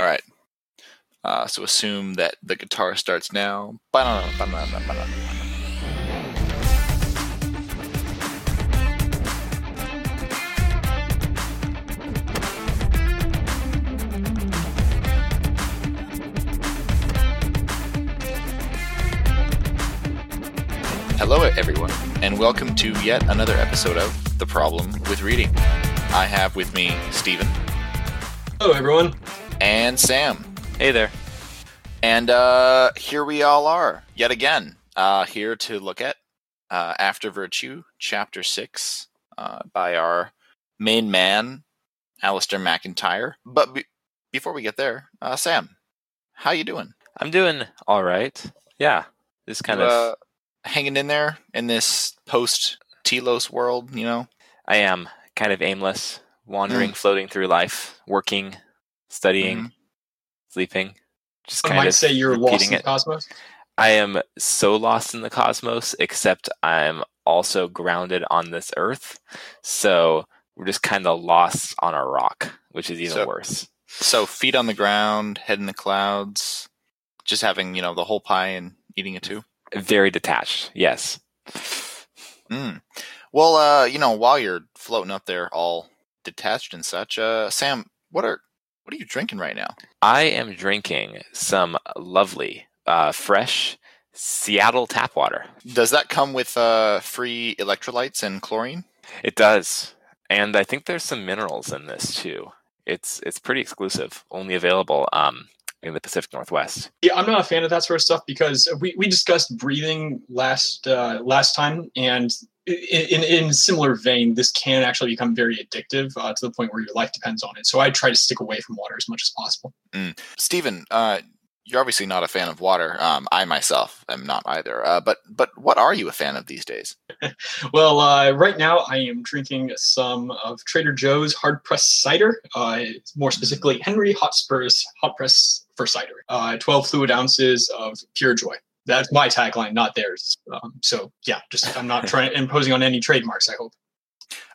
All right. Uh, so assume that the guitar starts now. Hello, everyone, and welcome to yet another episode of The Problem with Reading. I have with me Stephen Hello, everyone. And Sam. Hey there. And uh, here we all are, yet again, uh, here to look at uh, After Virtue, Chapter 6, uh, by our main man, Alasdair MacIntyre. But be- before we get there, uh, Sam, how you doing? I'm doing all right. Yeah. This kind You, of uh, hanging in there in this post-Telos world, you know? I am kind of aimless, wandering, Mm. floating through life, working, studying, Mhm. sleeping. Just Some kind might of say you're lost repeating in the it. cosmos. I am so lost in the cosmos, except I'm also grounded on this earth. So we're just kind of lost on a rock, which is even So- worse. So feet on the ground, head in the clouds, just having, you know, the whole pie and eating it too. Very detached. Yes. Mm. Well, uh, you know, while you're floating up there, all detached and such, uh, Sam, what are what are you drinking right now? I am drinking some lovely, uh, fresh Seattle tap water. Does that come with uh, free electrolytes and chlorine? It does, and I think there's some minerals in this too. It's it's pretty exclusive, only available um, in the Pacific Northwest. Yeah, I'm not a fan of that sort of stuff because we, we discussed breathing last uh, last time, and in, in similar vein, this can actually become very addictive uh, to the point where your life depends on it. So I try to stick away from water as much as possible. Stephen, uh, you're obviously not a fan of water. Um, I myself am not either. Uh, but but what are you a fan of these days? Well, uh, right now I am drinking some of Trader Joe's hard pressed cider, uh, more specifically Henry Hotspur's hot press for cider. Uh, 12 fluid ounces of pure joy. That's my tagline, not theirs. Um, so yeah, just I'm not trying imposing on any trademarks. I hope.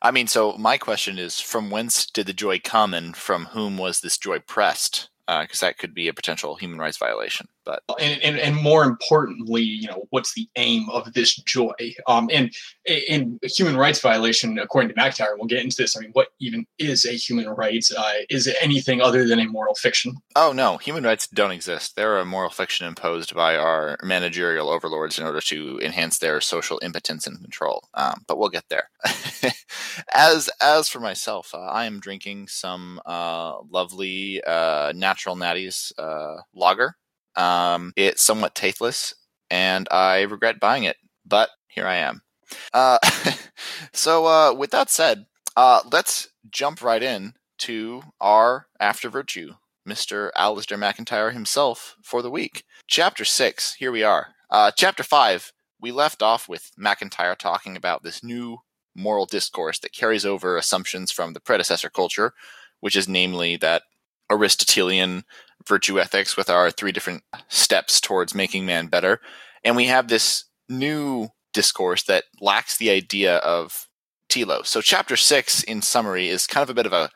I mean, so my question is, from whence did the joy come, and from whom was this joy pressed? Because that could be a potential human rights violation. But and, and, and more importantly, you know, what's the aim of this joy? Um, and in human rights violation, according to MacIntyre, we'll get into this. I mean, what even is a human right? Uh, is it anything other than a moral fiction? Oh no, human rights don't exist. They're a moral fiction imposed by our managerial overlords in order to enhance their social impotence and control. Um, but we'll get there. as as for myself, uh, I am drinking some uh, lovely uh, natural natties uh, lager. Um, it's somewhat tasteless, and I regret buying it, but here I am. Uh, so uh, with that said, uh, let's jump right in to our after virtue Mr. Alasdair MacIntyre himself for the week. Chapter 6, here we are. Uh, chapter 5, we left off with MacIntyre talking about this new moral discourse that carries over assumptions from the predecessor culture, which is namely that Aristotelian virtue ethics with our three different steps towards making man better. And we have this new discourse that lacks the idea of telos. So, chapter 6, in summary, is kind of a bit of a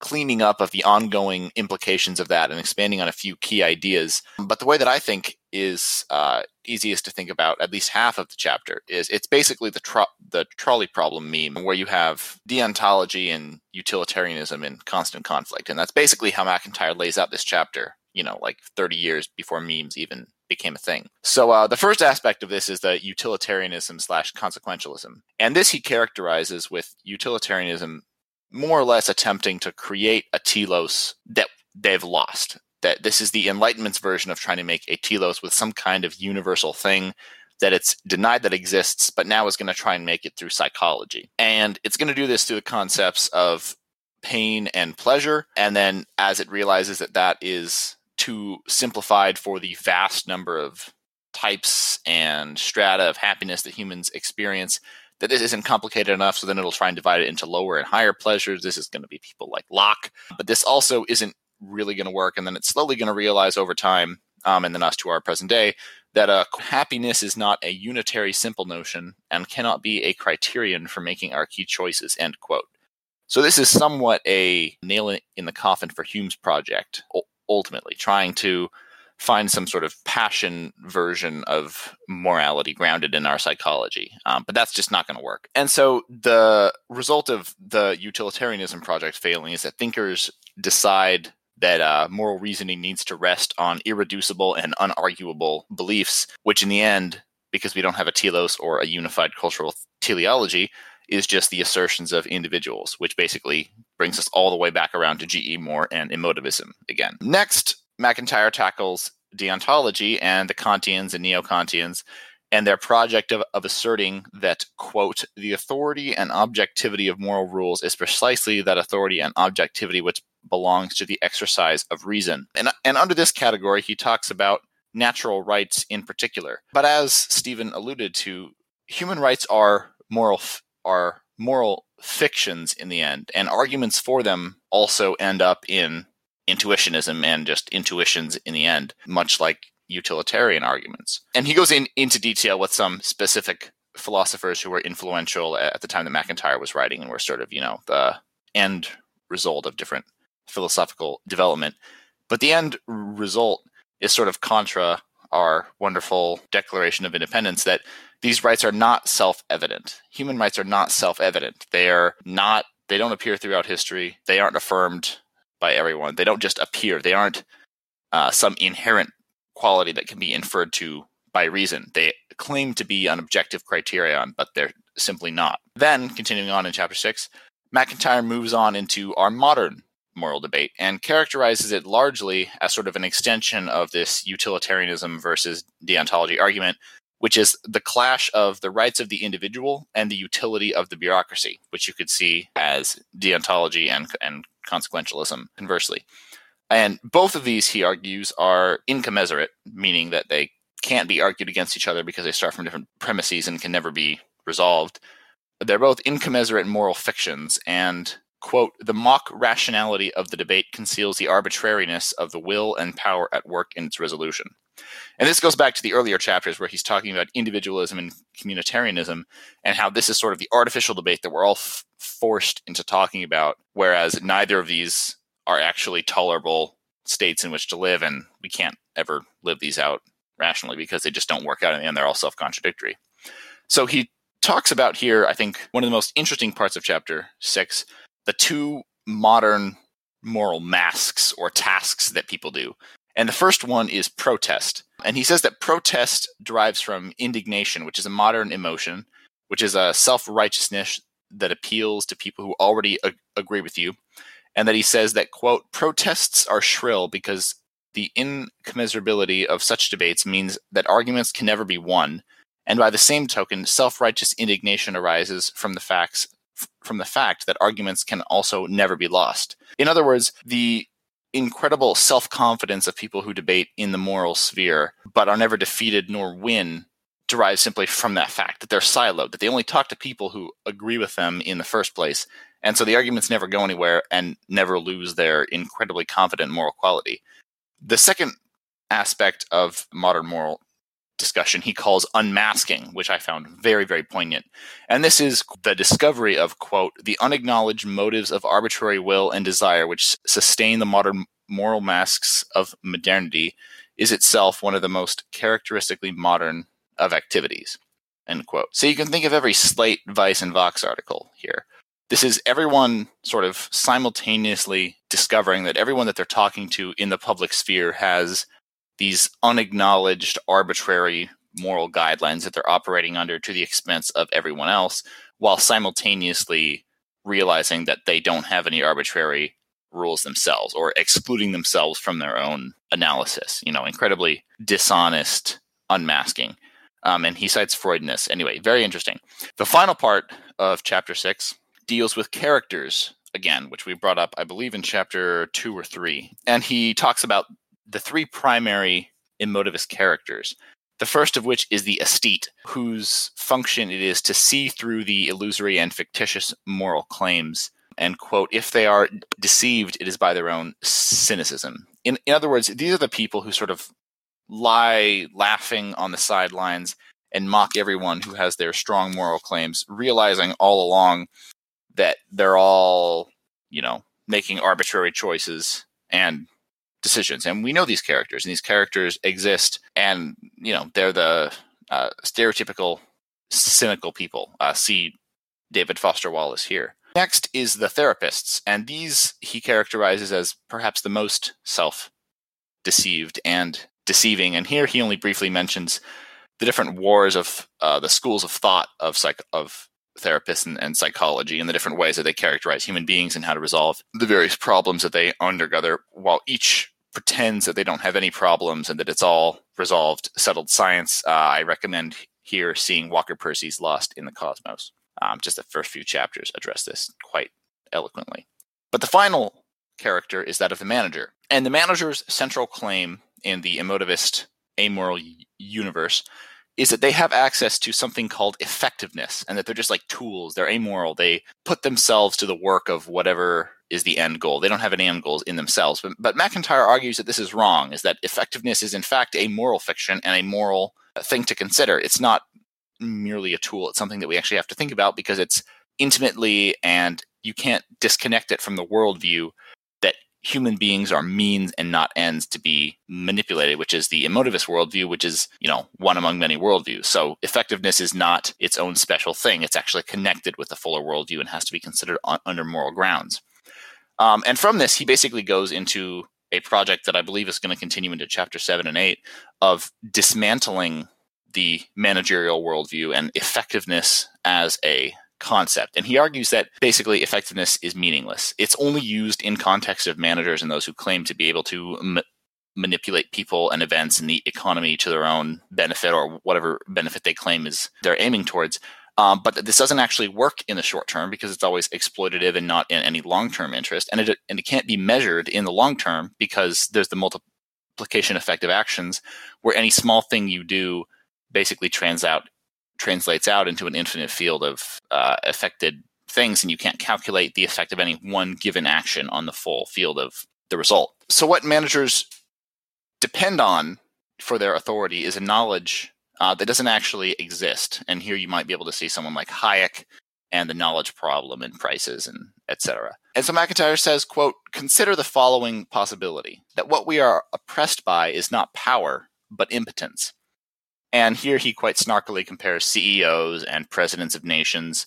cleaning up of the ongoing implications of that and expanding on a few key ideas. But the way that I think is uh, easiest to think about, at least half of the chapter, is it's basically the tro- the trolley problem meme, where you have deontology and utilitarianism in constant conflict, and that's basically how MacIntyre lays out this chapter. You know, like 30 years before memes even became a thing. So uh, the first aspect of this is the utilitarianism slash consequentialism, and this he characterizes with utilitarianism more or less attempting to create a telos that they've lost. That this is the Enlightenment's version of trying to make a telos with some kind of universal thing that it's denied that exists, but now is going to try and make it through psychology. And it's going to do this through the concepts of pain and pleasure. And then as it realizes that that is too simplified for the vast number of types and strata of happiness that humans experience, that this isn't complicated enough, so then it'll try and divide it into lower and higher pleasures. This is going to be people like Locke, but this also isn't really going to work. And then it's slowly going to realize over time, um, and then us to our present day, that uh, happiness is not a unitary simple notion and cannot be a criterion for making our key choices. End quote. So this is somewhat a nail in the coffin for Hume's project. ultimately, trying to find some sort of passion version of morality grounded in our psychology. Um, but that's just not going to work. And so the result of the utilitarianism project failing is that thinkers decide that uh, moral reasoning needs to rest on irreducible and unarguable beliefs, which in the end, because we don't have a telos or a unified cultural teleology, is just the assertions of individuals, which basically brings us all the way back around to G.E. Moore and emotivism again. Next, MacIntyre tackles deontology and the Kantians and Neo Kantians and their project of, of asserting that, quote, the authority and objectivity of moral rules is precisely that authority and objectivity which belongs to the exercise of reason. And, and under this category, he talks about natural rights in particular. But as Stephen alluded to, human rights are moral are moral fictions in the end, and arguments for them also end up in intuitionism and just intuitions in the end, much like utilitarian arguments. And he goes in into detail with some specific philosophers who were influential at the time that MacIntyre was writing and were sort of, you know, the end result of different philosophical development. But the end result is sort of contra our wonderful Declaration of Independence that these rights are not self-evident. Human rights are not self-evident. They are not they don't appear throughout history. They aren't affirmed by everyone. They don't just appear. They aren't uh, some inherent quality that can be inferred to by reason. They claim to be an objective criterion, but they're simply not. Then, continuing on in chapter six, MacIntyre moves on into our modern moral debate and characterizes it largely as sort of an extension of this utilitarianism versus deontology argument, which is the clash of the rights of the individual and the utility of the bureaucracy, which you could see as deontology and, and consequentialism conversely. And both of these, he argues, are incommensurate, meaning that they can't be argued against each other because they start from different premises and can never be resolved. They're both incommensurate moral fictions, and quote, the mock rationality of the debate conceals the arbitrariness of the will and power at work in its resolution. And this goes back to the earlier chapters where he's talking about individualism and communitarianism and how this is sort of the artificial debate that we're all f- forced into talking about, whereas neither of these are actually tolerable states in which to live, and we can't ever live these out rationally because they just don't work out in the end. They're all self contradictory. So he talks about here, I think, one of the most interesting parts of chapter six the two modern moral masks or tasks that people do. And the first one is protest. And he says that protest derives from indignation, which is a modern emotion, which is a self righteousness that appeals to people who already ag- agree with you. And that he says that, quote, protests are shrill because the incommensurability of such debates means that arguments can never be won. And by the same token, self righteous indignation arises from the facts from the fact that arguments can also never be lost. In other words, the incredible self confidence of people who debate in the moral sphere but are never defeated nor win derives simply from that fact that they're siloed, that they only talk to people who agree with them in the first place. And so the arguments never go anywhere and never lose their incredibly confident moral quality. The second aspect of modern moral discussion he calls unmasking, which I found very, very poignant. And this is the discovery of, quote, the unacknowledged motives of arbitrary will and desire which sustain the modern moral masks of modernity is itself one of the most characteristically modern of activities, end quote. So you can think of every Slate, Vice, and Vox article here. This is everyone sort of simultaneously discovering that everyone that they're talking to in the public sphere has these unacknowledged arbitrary moral guidelines that they're operating under to the expense of everyone else while simultaneously realizing that they don't have any arbitrary rules themselves or excluding themselves from their own analysis. You know incredibly dishonest unmasking. Um, and he cites freud in this anyway very interesting. The final part of chapter six deals with characters again which we brought up i believe in chapter two or three. And he talks about the three primary emotivist characters. The first of which is the aesthete, whose function it is to see through the illusory and fictitious moral claims. And, quote, if they are deceived, it is by their own cynicism. In, in other words, these are the people who sort of lie laughing on the sidelines and mock everyone who has their strong moral claims, realizing all along that they're all, you know, making arbitrary choices and decisions. And we know these characters, and these characters exist, and you know they're the uh, stereotypical cynical people. Uh, see David Foster Wallace here. Next is the therapists, and these he characterizes as perhaps the most self deceived and deceiving. And here he only briefly mentions the different wars of uh, the schools of thought of psych of therapists and, and, psychology and the different ways that they characterize human beings and how to resolve the various problems that they undergo while each pretends that they don't have any problems and that it's all resolved settled science. Uh, i recommend here seeing walker percy's lost in the cosmos. Um, just the first few chapters address this quite eloquently. But the final character is that of the manager and the manager's central claim in the emotivist amoral universe is that they have access to something called effectiveness and that they're just like tools. They're amoral. They put themselves to the work of whatever is the end goal. They don't have any end goals in themselves. But, but MacIntyre argues that this is wrong, is that effectiveness is in fact a moral fiction and a moral uh, thing to consider. It's not merely a tool. It's something that we actually have to think about because it's intimately and you can't disconnect it from the worldview human beings are means and not ends to be manipulated, which is the emotivist worldview, which is, you know, one among many worldviews. So effectiveness is not its own special thing. It's actually connected with the fuller worldview and has to be considered on, under moral grounds. Um, and from this, he basically goes into a project that I believe is going to continue into chapter seven and eight of dismantling the managerial worldview and effectiveness as a concept. And he argues that basically effectiveness is meaningless. It's only used in context of managers and those who claim to be able to ma- manipulate people and events and the economy to their own benefit or whatever benefit they claim is they're aiming towards. Um, but this doesn't actually work in the short term because it's always exploitative and not in any long term interest. And it, and it can't be measured in the long term because there's the multiplication effect of actions where any small thing you do basically trans out translates out into an infinite field of uh, affected things, and you can't calculate the effect of any one given action on the full field of the result. So, what managers depend on for their authority is a knowledge uh, that doesn't actually exist. And here you might be able to see someone like Hayek and the knowledge problem and prices and etc. And so MacIntyre says, quote, consider the following possibility that what we are oppressed by is not power, but impotence. And here he quite snarkily compares CEOs and presidents of nations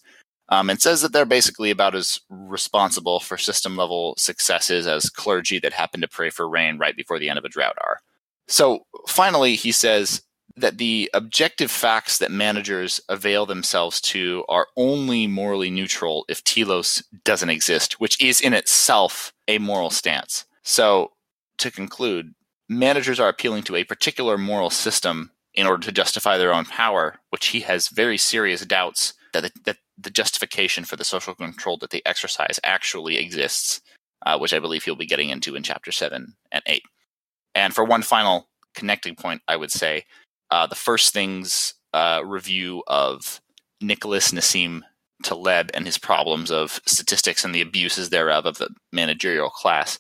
um, and says that they're basically about as responsible for system level successes as clergy that happen to pray for rain right before the end of a drought are. So finally, he says that the objective facts that managers avail themselves to are only morally neutral if telos doesn't exist, which is in itself a moral stance. So to conclude, managers are appealing to a particular moral system in order to justify their own power, which he has very serious doubts that the, that the justification for the social control that they exercise actually exists, uh, which I believe he'll be getting into in chapter 7 and 8. And for one final connecting point, I would say uh, the first things uh, review of Nicholas Nassim Taleb and his problems of statistics and the abuses thereof of the managerial class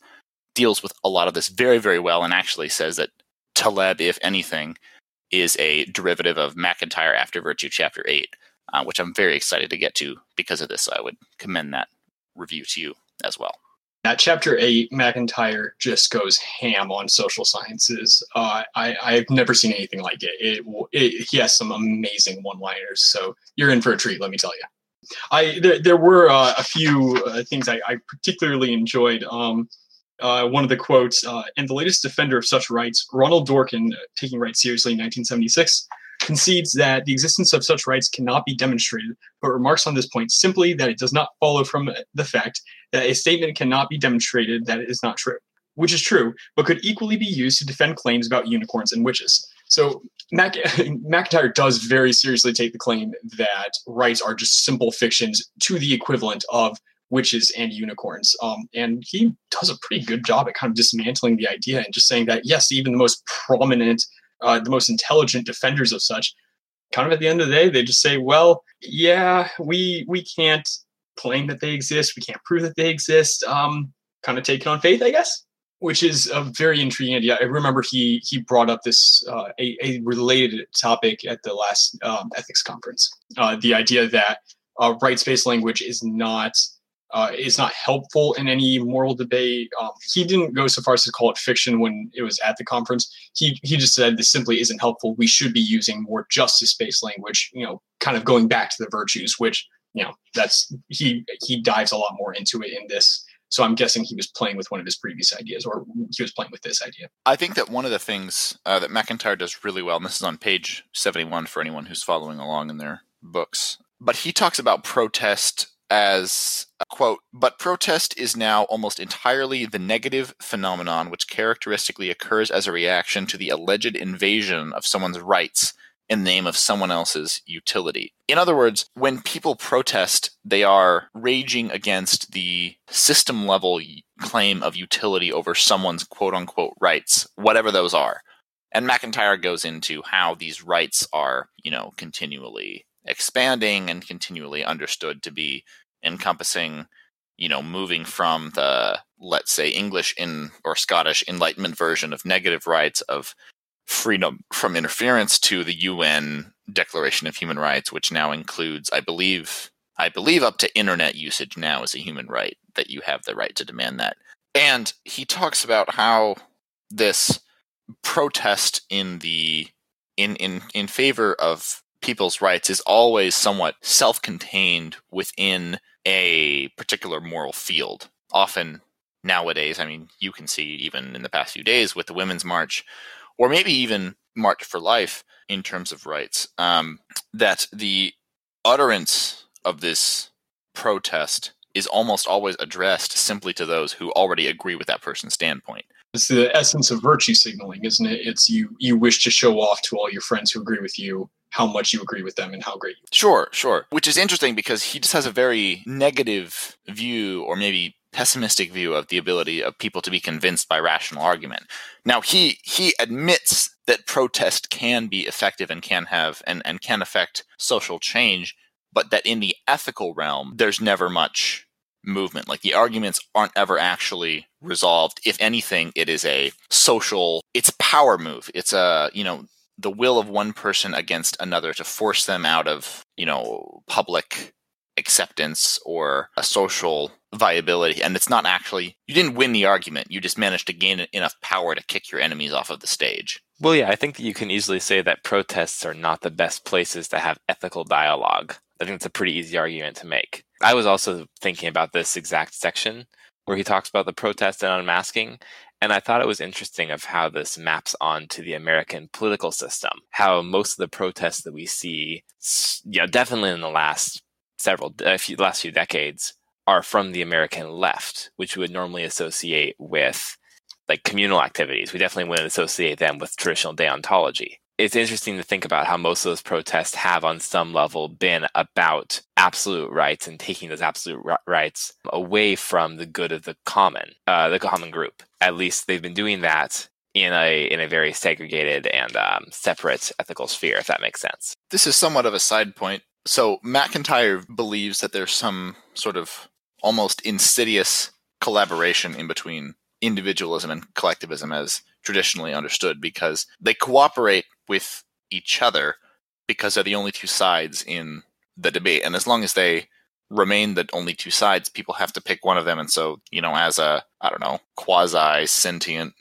deals with a lot of this very, very well and actually says that Taleb, if anything, is a derivative of MacIntyre After Virtue, Chapter 8, uh, which I'm very excited to get to because of this. So I would commend that review to you as well. At chapter eight, MacIntyre just goes ham on social sciences. Uh, I, I've never seen anything like it. It, it. He has some amazing one-liners, so you're in for a treat. Let me tell you. I there, there were uh, a few uh, things I, I, particularly enjoyed. Um, uh, one of the quotes, uh, and the latest defender of such rights, Ronald Dworkin, uh, taking rights seriously in 1976, concedes that the existence of such rights cannot be demonstrated, but remarks on this point simply that it does not follow from the fact that a statement cannot be demonstrated that it is not true, which is true, but could equally be used to defend claims about unicorns and witches. So Mac- MacIntyre does very seriously take the claim that rights are just simple fictions to the equivalent of witches and unicorns. Um, and he does a pretty good job at kind of dismantling the idea and just saying that, yes, even the most prominent, uh, the most intelligent defenders of such, kind of at the end of the day, they just say, well, yeah, we we can't claim that they exist. We can't prove that they exist. Um, kind of take it on faith, I guess. Which is a very intriguing idea. I remember he he brought up this uh, a, a related topic at the last um, ethics conference. Uh, the idea that uh, rights-based language is not uh, is not helpful in any moral debate. Um, he didn't go so far as to call it fiction when it was at the conference. He he just said this simply isn't helpful. We should be using more justice-based language. You know, kind of going back to the virtues, which you know that's he he dives a lot more into it in this. So I'm guessing he was playing with one of his previous ideas, or he was playing with this idea. I think that one of the things uh, that MacIntyre does really well, and this is on page 71 for anyone who's following along in their books, but he talks about protest as quote but protest is now almost entirely the negative phenomenon which characteristically occurs as a reaction to the alleged invasion of someone's rights in the name of someone else's utility. In other words, when people protest, they are raging against the system level claim of utility over someone's quote unquote rights, whatever those are. And MacIntyre goes into how these rights are, you know, continually expanding and continually understood to be encompassing, you know, moving from the, let's say, English in or Scottish Enlightenment version of negative rights of freedom from interference to the UN Declaration of Human Rights, which now includes, I believe, I believe up to internet usage now is a human right that you have the right to demand that. And he talks about how this protest in the in in in favor of people's rights is always somewhat self-contained within a particular moral field. Often nowadays, I mean, you can see even in the past few days with the Women's March, or maybe even March for Life in terms of rights, um, that the utterance of this protest is almost always addressed simply to those who already agree with that person's standpoint. It's the essence of virtue signaling, isn't it? It's you you wish to show off to all your friends who agree with you how much you agree with them and how great. You. Sure, sure. Which is interesting because he just has a very negative view or maybe pessimistic view of the ability of people to be convinced by rational argument. Now he he admits that protest can be effective and can have and, and can affect social change, but that in the ethical realm there's never much movement. Like the arguments aren't ever actually resolved. If anything, it is a social it's power move. It's a you know the will of one person against another to force them out of you know public acceptance or a social viability. And it's not actually you didn't win the argument. You just managed to gain enough power to kick your enemies off of the stage. Well yeah i think that you can easily say that protests are not the best places to have ethical dialogue. I think it's a pretty easy argument to make. I was also thinking about this exact section where he talks about the protest and unmasking and I thought it was interesting of how this maps onto the American political system. How most of the protests that we see, you know, definitely in the last several, a few, last few decades, are from the American left, which we would normally associate with like communal activities. We definitely wouldn't associate them with traditional deontology. It's interesting to think about how most of those protests have, on some level, been about absolute rights and taking those absolute rights away from the good of the common, uh, the common group. At least they've been doing that in a in a very segregated and um, separate ethical sphere, if that makes sense. This is somewhat of a side point. So MacIntyre believes that there's some sort of almost insidious collaboration in between individualism and collectivism as traditionally understood because they cooperate with each other because they're the only two sides in the debate. And as long as they remain the only two sides people have to pick one of them. And so you know as a i don't know quasi sentient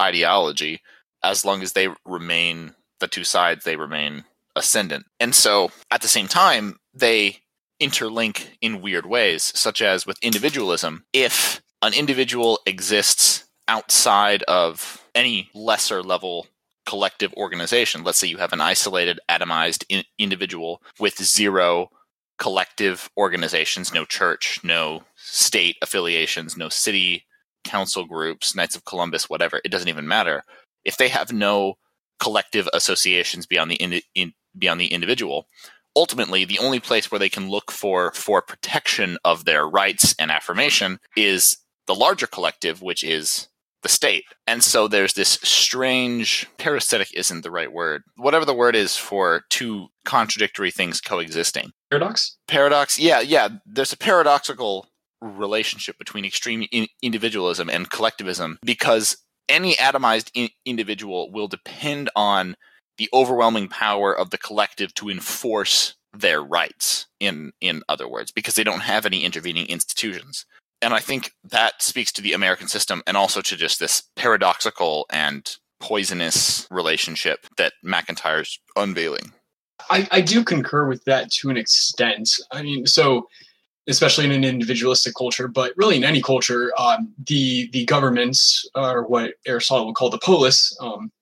ideology as long as they remain the two sides they remain ascendant. And so at the same time they interlink in weird ways, such as with individualism. If an individual exists outside of any lesser level collective organization, let's say you have an isolated, atomized in- individual with zero collective organizations, no church, no state affiliations, no city council groups, Knights of Columbus, whatever, it doesn't even matter. If they have no collective associations beyond the in, in, beyond the individual, ultimately the only place where they can look for for protection of their rights and affirmation is the larger collective which is the state. And so there's this strange parasitic isn't the right word whatever the word is for two contradictory things coexisting. Paradox? Paradox? Yeah yeah. There's a paradoxical relationship between extreme in- individualism and collectivism because any atomized in- individual will depend on the overwhelming power of the collective to enforce their rights in in other words because they don't have any intervening institutions and i think that speaks to the american system and also to just this paradoxical and poisonous relationship that MacIntyre's unveiling. I, I do concur with that to an extent. I mean so especially in an individualistic culture, but really in any culture, um, the the governments, or what Aristotle would call the polis, um,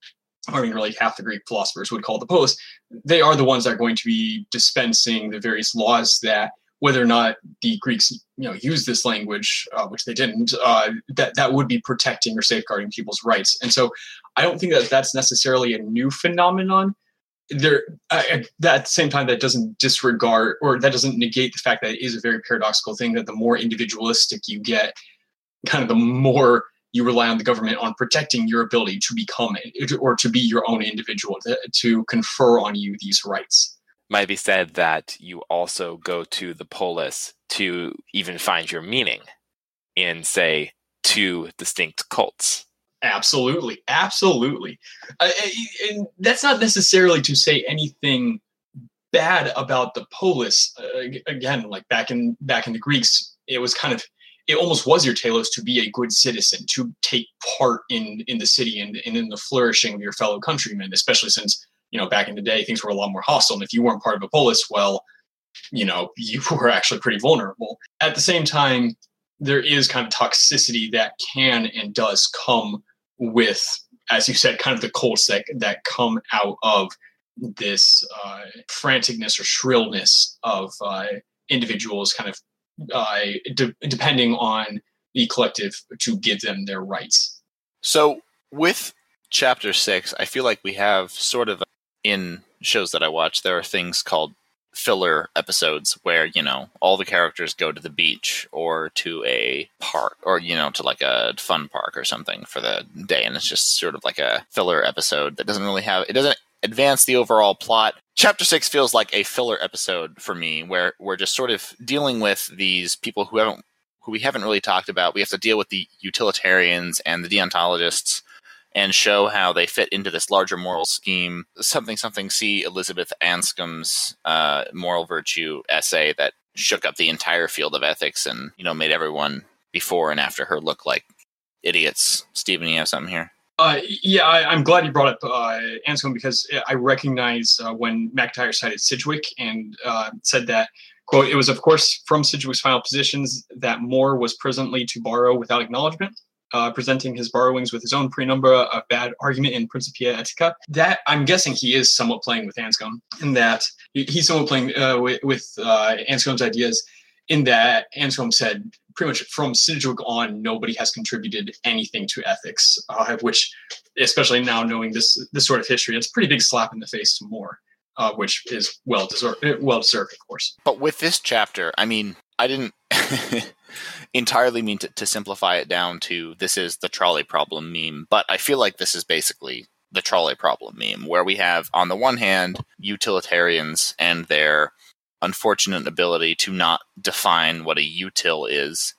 I mean, really half the Greek philosophers would call the polis, they are the ones that are going to be dispensing the various laws that, whether or not the Greeks, you know, use this language, uh, which they didn't, uh, that that would be protecting or safeguarding people's rights. And so, I don't think that that's necessarily a new phenomenon there at the same time that doesn't disregard or that doesn't negate the fact that it is a very paradoxical thing that the more individualistic you get kind of the more you rely on the government on protecting your ability to become or to be your own individual to, to confer on you these rights might be said that you also go to the polis to even find your meaning in say two distinct cults. Absolutely, absolutely, uh, and that's not necessarily to say anything bad about the polis. Uh, again, like back in back in the Greeks, it was kind of it almost was your telos to be a good citizen, to take part in in the city and, and in the flourishing of your fellow countrymen, especially since you know back in the day things were a lot more hostile. And if you weren't part of a polis, well, you know you were actually pretty vulnerable. At the same time, there is kind of toxicity that can and does come with, as you said, kind of the cults that that come out of this uh, franticness or shrillness of uh, individuals, kind of uh, de- depending on the collective to give them their rights. So, with chapter six, I feel like we have sort of in shows that I watch, there are things called filler episodes where you know all the characters go to the beach or to a park or you know to like a fun park or something for the day. And it's just sort of like a filler episode that doesn't really have it doesn't advance the overall plot. Chapter 6 feels like a filler episode for me where we're just sort of dealing with these people who haven't who we haven't really talked about. We have to deal with the utilitarians and the deontologists and show how they fit into this larger moral scheme. Something, something. See Elizabeth Anscombe's uh, moral virtue essay that shook up the entire field of ethics and you know made everyone before and after her look like idiots. Stephen, you have something here. Uh, yeah, I, am glad you brought up uh, Anscombe because I recognize uh, when MacIntyre cited Sidgwick and uh, said that, quote, it was, of course, from Sidgwick's final positions that Moore was presently to borrow without acknowledgement uh, presenting his borrowings with his own penumbra of bad argument in Principia Ethica. That I'm guessing he is somewhat playing with Anscombe in that he's somewhat playing uh, with, with uh, Anscombe's ideas. In that Anscombe said pretty much from Sidgwick on, nobody has contributed anything to ethics, uh, which, especially now knowing this this sort of history, it's a pretty big slap in the face to Moore. Uh, which is well deserved, well deserved, of course. But with this chapter, I mean, I didn't entirely mean to, to simplify it down to this is the trolley problem meme, but I feel like this is basically the trolley problem meme, where we have, on the one hand, utilitarians and their unfortunate ability to not define what a util is.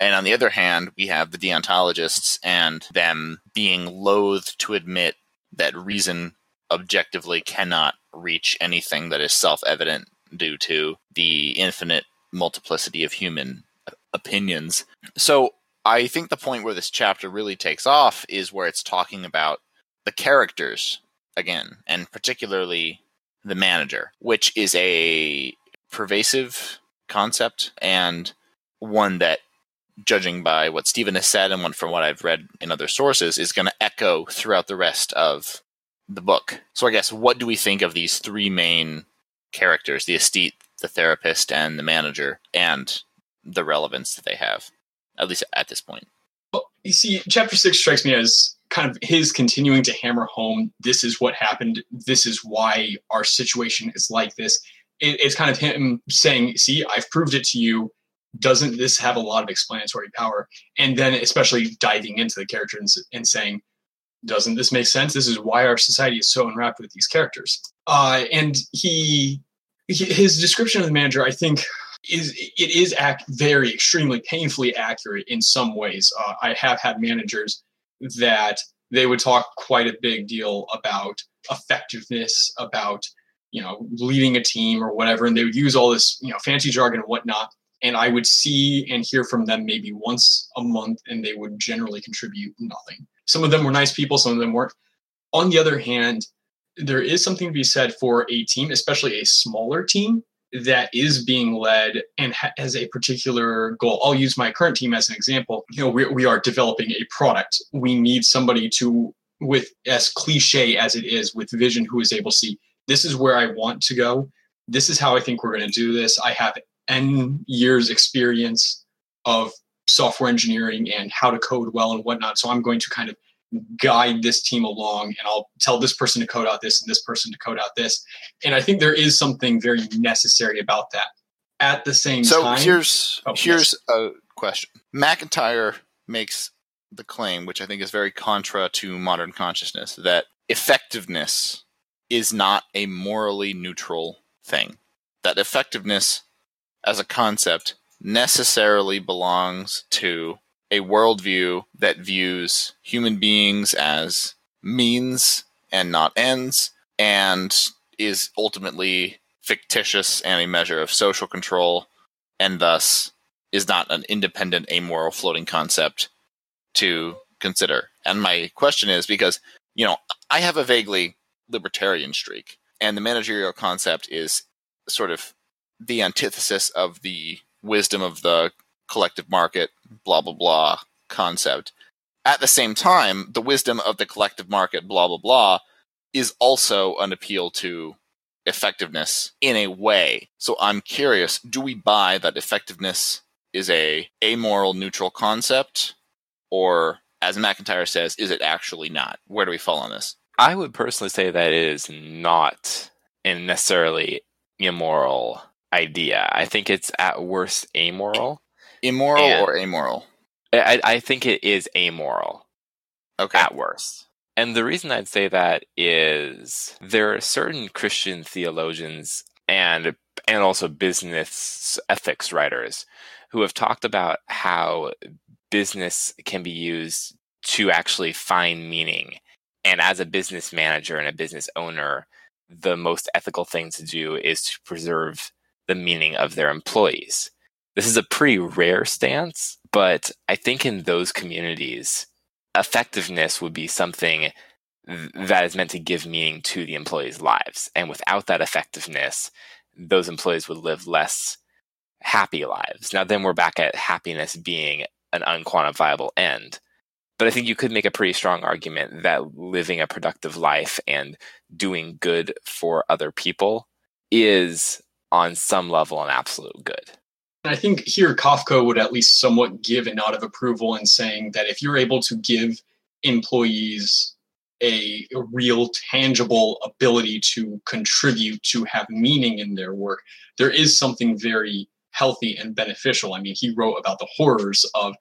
And on the other hand, we have the deontologists and them being loath to admit that reason objectively cannot reach anything that is self evident due to the infinite multiplicity of human opinions. So I think the point where this chapter really takes off is where it's talking about the characters again, and particularly the manager, which is a pervasive concept and one that, judging by what Stephen has said and one from what I've read in other sources, is going to echo throughout the rest of the book. So I guess what do we think of these three main characters, the aesthete, the therapist, and the manager, and the relevance that they have, at least at this point. Well, you see, chapter six strikes me as kind of his continuing to hammer home this is what happened, this is why our situation is like this. It, it's kind of him saying, See, I've proved it to you. Doesn't this have a lot of explanatory power? And then, especially diving into the characters and, and saying, doesn't this make sense? This is why our society is so enwrapped with these characters. Uh, and he, his description of the manager, I think, is it is act very extremely painfully accurate in some ways. Uh, I have had managers that they would talk quite a big deal about effectiveness, about you know, leading a team or whatever, and they would use all this, you know, fancy jargon and whatnot. And I would see and hear from them maybe once a month, and they would generally contribute nothing. Some of them were nice people, some of them weren't. On the other hand, there is something to be said for a team, especially a smaller team that is being led and ha- has a particular goal. I'll use my current team as an example. You know, we, we are developing a product. We need somebody to, with as cliche as it is, with vision, who is able to see this is where I want to go. This is how I think we're going to do this. I have N years experience of software engineering and how to code well and whatnot. So I'm going to kind of guide this team along and I'll tell this person to code out this and this person to code out this. And I think there is something very necessary about that. At the same so time. So here's oh, here's yes. a question. MacIntyre makes the claim, which I think is very contra to modern consciousness, that effectiveness is not a morally neutral thing. That effectiveness as a concept necessarily belongs to a worldview that views human beings as means and not ends, and is ultimately fictitious and a measure of social control, and thus is not an independent, amoral floating concept to consider. And my question is because, you know, I have a vaguely libertarian streak, and the managerial concept is sort of the antithesis of the wisdom of the collective market, blah, blah, blah concept. At the same time, the wisdom of the collective market, blah, blah, blah, is also an appeal to effectiveness in a way. So I'm curious, do we buy that effectiveness is a amoral neutral concept or as MacIntyre says, is it actually not? Where do we fall on this? I would personally say that it is not a necessarily immoral idea. I think it's at worst amoral. Immoral and or amoral? I, I think it is amoral. Okay. At worst. And the reason I'd say that is there are certain Christian theologians and and also business ethics writers who have talked about how business can be used to actually find meaning. And as a business manager and a business owner, the most ethical thing to do is to preserve the meaning of their employees. This is a pretty rare stance, but I think in those communities, effectiveness would be something that is meant to give meaning to the employees' lives. And without that effectiveness, those employees would live less happy lives. Now, then we're back at happiness being an unquantifiable end. But I think you could make a pretty strong argument that living a productive life and doing good for other people is on some level an absolute good. I think here Kafka would at least somewhat give a nod of approval in saying that if you're able to give employees a, real tangible ability to contribute to have meaning in their work, there is something very healthy and beneficial. I mean, he wrote about the horrors of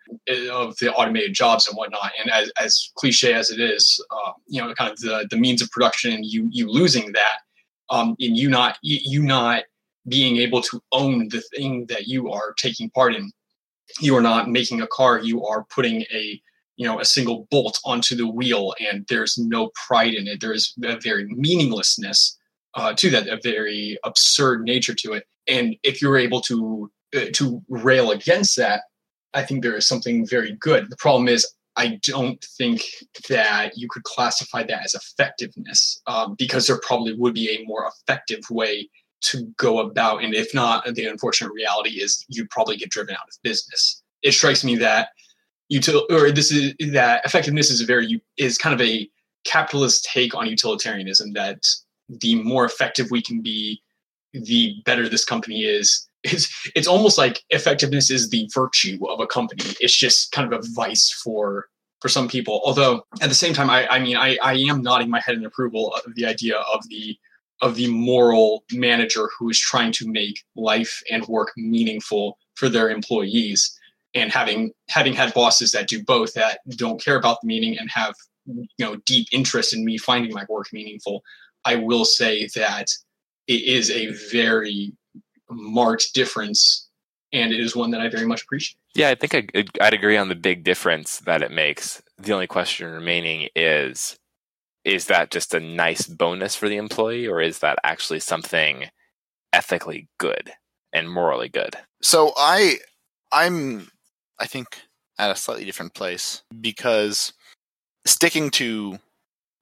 of the automated jobs and whatnot. And as, as cliche as it is, uh, you know, kind of the, the means of production and you you losing that, um, and you not you not being able to own the thing that you are taking part in. You are not making a car. You are putting a you know a single bolt onto the wheel, and there's no pride in it. There is a very meaninglessness uh, to that, a very absurd nature to it and if you're able to uh, to rail against that i think there is something very good the problem is i don't think that you could classify that as effectiveness um, because there probably would be a more effective way to go about and if not the unfortunate reality is you'd probably get driven out of business. It strikes me that util or this is that effectiveness is a very is kind of a capitalist take on utilitarianism that the more effective we can be the better this company is. It's, it's almost like effectiveness is the virtue of a company. It's just kind of a vice for for some people. Although at the same time i i mean i i am nodding my head in approval of the idea of the of the moral manager who is trying to make life and work meaningful for their employees and having having had bosses that do both that don't care about the meaning and have you know deep interest in me finding my work meaningful i will say that it is a very marked difference and it is one that I very much appreciate. Yeah, I think I'd, I'd agree on the big difference that it makes. The only question remaining is is that just a nice bonus for the employee, or is that actually something ethically good and morally good? So I I'm I think at a slightly different place because sticking to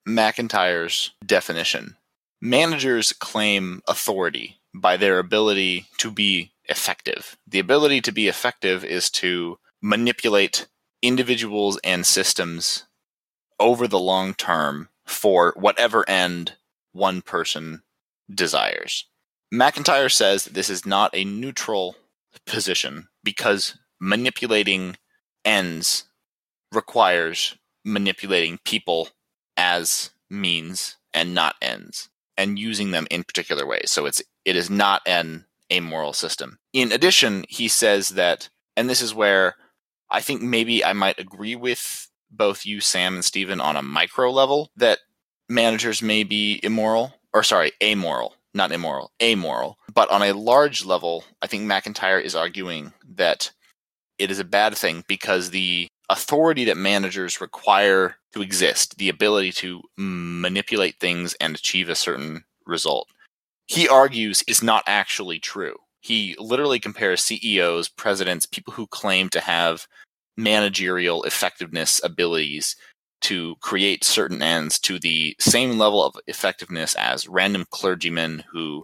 mcintyre's definition, managers claim authority by their ability to be effective. The ability to be effective is to manipulate individuals and systems over the long term for whatever end one person desires. MacIntyre says this is not a neutral position because manipulating ends requires manipulating people as means and not ends and using them in particular ways. So it's it is not an amoral system. In addition, he says that and this is where I think maybe I might agree with both you Sam and Stephen on a micro level that managers may be immoral or sorry, amoral, not immoral, amoral. But on a large level, I think MacIntyre is arguing that it is a bad thing because the authority that managers require to exist, the ability to manipulate things and achieve a certain result, he argues is not actually true. He literally compares CEOs, presidents, people who claim to have managerial effectiveness abilities to create certain ends to the same level of effectiveness as random clergymen who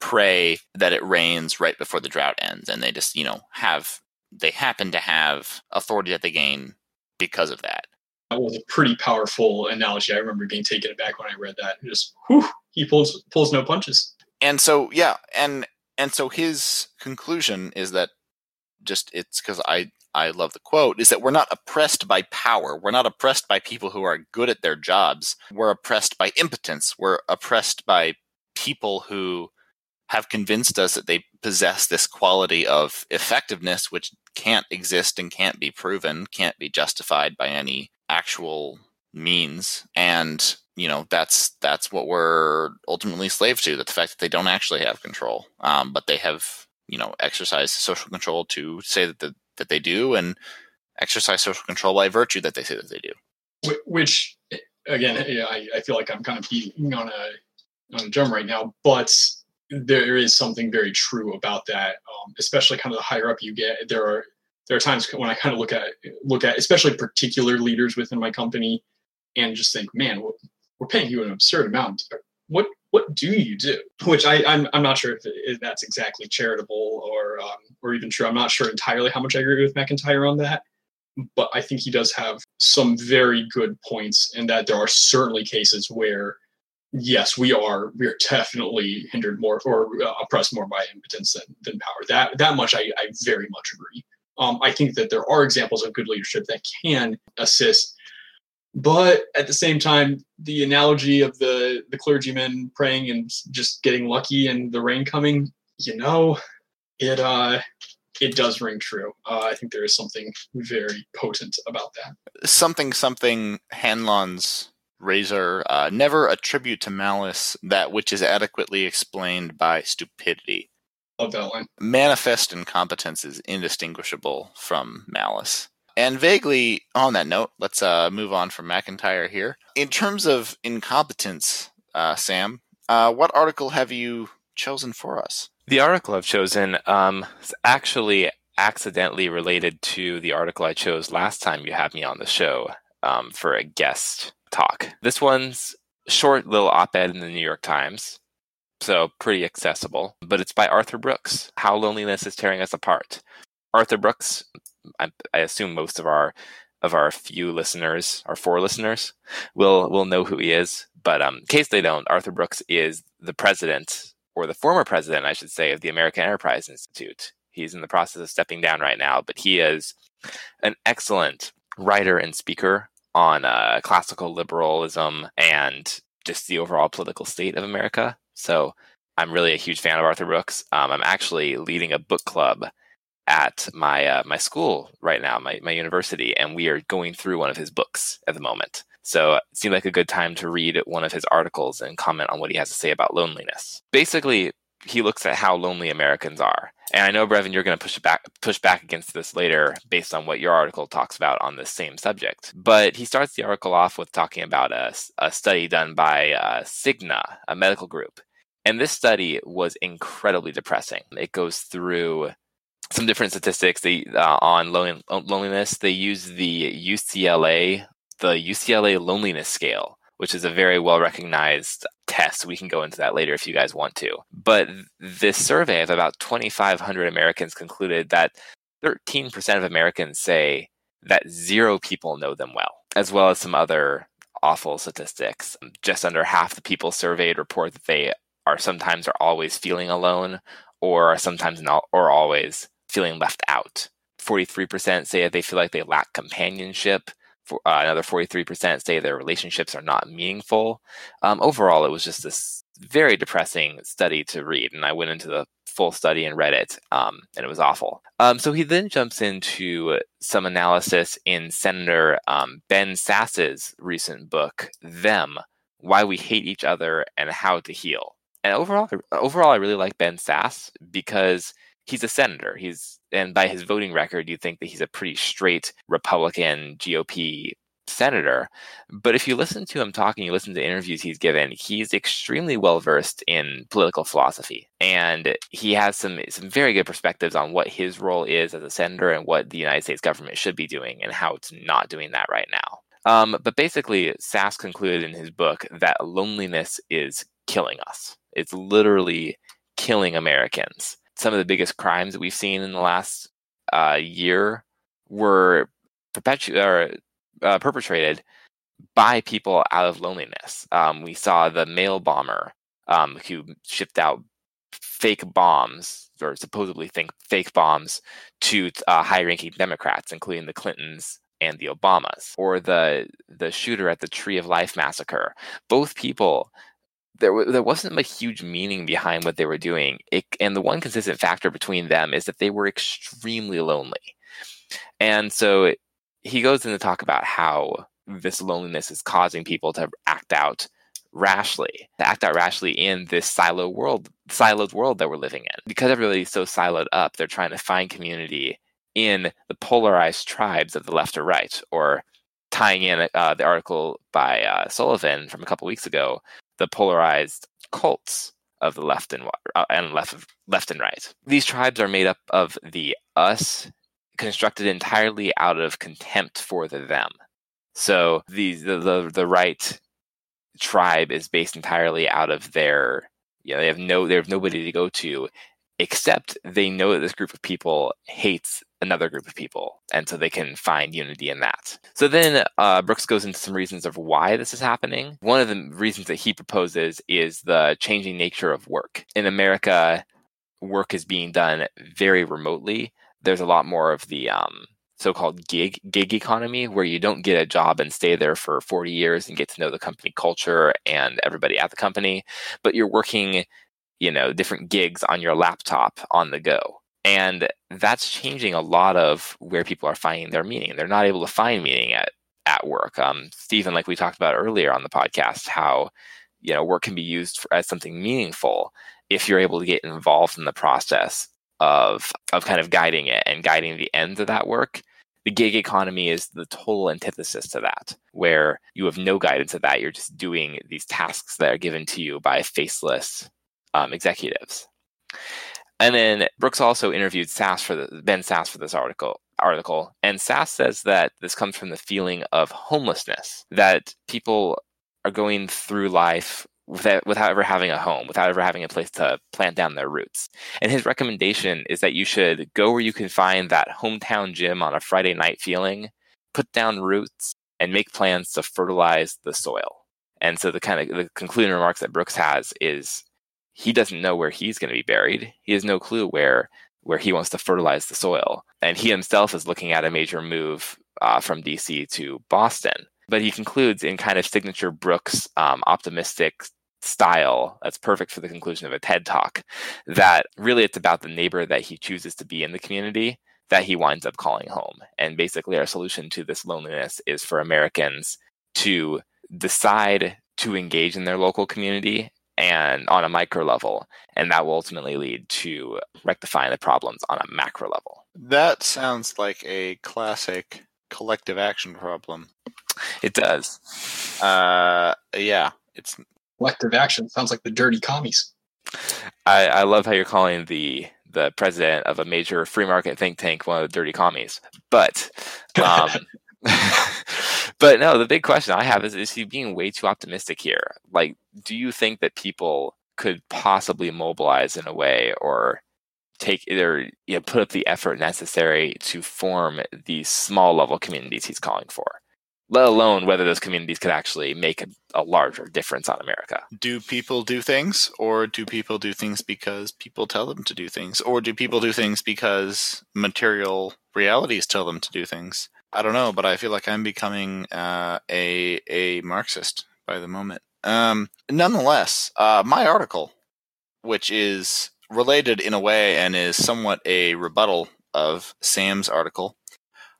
pray that it rains right before the drought ends and they just you know have they happen to have authority that they gain because of that. That was a pretty powerful analogy. I remember being taken aback when I read that. Just whew, he pulls pulls no punches. And so yeah, and and so his conclusion is that just it's because I I love the quote is that we're not oppressed by power. We're not oppressed by people who are good at their jobs. We're oppressed by impotence. We're oppressed by people who have convinced us that they possess this quality of effectiveness, which can't exist and can't be proven, can't be justified by any actual means. And you know that's that's what we're ultimately slaves to. That the fact that they don't actually have control, um, but they have you know exercised social control to say that the, that they do, and exercise social control by virtue that they say that they do. Which again, I, I feel like I'm kind of beating on a on a drum right now, but there is something very true about that. Um, especially kind of the higher up you get, there are there are times when I kind of look at look at especially particular leaders within my company and just think, man, we're paying you an absurd amount. What what do you do? Which I I'm I'm not sure if, if that's exactly charitable or um, or even true. I'm not sure entirely how much I agree with MacIntyre on that. But I think he does have some very good points, in that there are certainly cases where yes, we are we are definitely hindered more or uh, oppressed more by impotence than, than power. That that much I, I very much agree. Um, I think that there are examples of good leadership that can assist, but at the same time, the analogy of the the clergyman praying and just getting lucky and the rain coming, you know, it uh it does ring true. Uh, I think there is something very potent about that. Something something Hanlon's razor uh, never attribute to malice that which is adequately explained by stupidity. Love that one. Manifest incompetence is indistinguishable from malice. And vaguely on that note, let's uh, move on from MacIntyre here. In terms of incompetence, uh, Sam, uh, what article have you chosen for us? The article I've chosen um, is actually accidentally related to the article I chose last time you had me on the show um, for a guest talk. This one's short little op-ed in the New York Times, so pretty accessible. But it's by Arthur Brooks. How loneliness is tearing us apart. Arthur Brooks. I, I assume most of our of our few listeners, our four listeners, will will know who he is. But um, in case they don't, Arthur Brooks is the president, or the former president, I should say, of the American Enterprise Institute. He's in the process of stepping down right now, but he is an excellent writer and speaker on uh, classical liberalism and just the overall political state of America. So I'm really a huge fan of Arthur Brooks. Um, I'm actually leading a book club at my uh, my school right now, my my university, and we are going through one of his books at the moment. So it seemed like a good time to read one of his articles and comment on what he has to say about loneliness. Basically, he looks at how lonely Americans are. And I know, Brevin, you're going to push back push back against this later based on what your article talks about on this same subject. But he starts the article off with talking about a, a study done by uh, Cigna, a medical group. And this study was incredibly depressing. It goes through some different statistics they, uh, on loneliness. They use the UCLA, the UCLA loneliness scale, which is a very well recognized test. We can go into that later if you guys want to. But this survey of about 2,500 Americans concluded that 13% of Americans say that zero people know them well, as well as some other awful statistics. Just under half the people surveyed report that they are sometimes or always feeling alone, or sometimes not or always feeling left out. 43% say they feel like they lack companionship for, uh, another 43% say their relationships are not meaningful. Um, overall, it was just this very depressing study to read. And I went into the full study and read it, um, and it was awful. Um, so he then jumps into some analysis in Senator um, Ben Sasse's recent book, Them Why We Hate Each Other and How to Heal. And overall, overall, I really like Ben Sasse because he's a senator. He's and by his voting record, you think that he's a pretty straight Republican GOP senator. But if you listen to him talking, you listen to interviews he's given, he's extremely well versed in political philosophy. And he has some some very good perspectives on what his role is as a senator and what the United States government should be doing and how it's not doing that right now. Um, but basically, Sasse concluded in his book that loneliness is killing us. It's literally killing Americans some of the biggest crimes that we've seen in the last uh, year were perpetu- or, uh, perpetrated by people out of loneliness. Um, we saw the mail bomber um, who shipped out fake bombs or supposedly think fake bombs to uh, high-ranking Democrats, including the Clintons and the Obamas, or the the shooter at the Tree of Life massacre. Both people there there wasn't a huge meaning behind what they were doing. It, and the one consistent factor between them is that they were extremely lonely. And so he goes in to talk about how this loneliness is causing people to act out rashly, to act out rashly in this silo world, siloed world that we're living in. Because everybody's so siloed up, they're trying to find community in the polarized tribes of the left or right, or tying in uh, the article by uh, Sullivan from a couple weeks ago the polarized cults of the left and uh, and left of, left and right. These tribes are made up of the us constructed entirely out of contempt for the them. So the the the, the right tribe is based entirely out of their you know they have no they have nobody to go to except they know that this group of people hates another group of people and so they can find unity in that. So then uh, brooks goes into some reasons of why this is happening. One of the reasons that he proposes is the changing nature of work. In america work is being done very remotely. There's a lot more of the um, so-called gig gig economy where you don't get a job and stay there for 40 years and get to know the company culture and everybody at the company but you're working you know different gigs on your laptop on the go and that's changing a lot of where people are finding their meaning. They're not able to find meaning at at work. Um, stephen like we talked about earlier on the podcast how you know work can be used for, as something meaningful if you're able to get involved in the process of of kind of guiding it and guiding the ends of that work. The gig economy is the total antithesis to that where you have no guidance of that. You're just doing these tasks that are given to you by faceless um, executives. And then Brooks also interviewed Sasse for the, Ben Sasse for this article. Article and Sasse says that this comes from the feeling of homelessness that people are going through life without, without ever having a home, without ever having a place to plant down their roots. And his recommendation is that you should go where you can find that hometown gym on a Friday night feeling, put down roots, and make plans to fertilize the soil. And so the kind of the concluding remarks that Brooks has is he doesn't know where he's going to be buried. He has no clue where where he wants to fertilize the soil, and he himself is looking at a major move uh, from DC to Boston. But he concludes in kind of signature Brooks um, optimistic style that's perfect for the conclusion of a TED talk that really it's about the neighbor that he chooses to be in the community that he winds up calling home. And basically, our solution to this loneliness is for Americans to decide to engage in their local community and and on a micro level, and that will ultimately lead to rectifying the problems on a macro level. That sounds like a classic collective action problem. It does. Uh, yeah, it's Collective action sounds like the dirty commies. I, I love how you're calling the the president of a major free market think tank one of the dirty commies. But um, but no, the big question I have is is he being way too optimistic here? Like, do you think that people could possibly mobilize in a way or take either you know, put up the effort necessary to form these small level communities he's calling for? Let alone whether those communities could actually make a, a larger difference on America. do people do things or do people do things because people tell them to do things or do people do things because material realities tell them to do things i don't know but i feel like i'm becoming uh, a a marxist by the moment um, nonetheless uh, my article which is related in a way and is somewhat a rebuttal of sam's article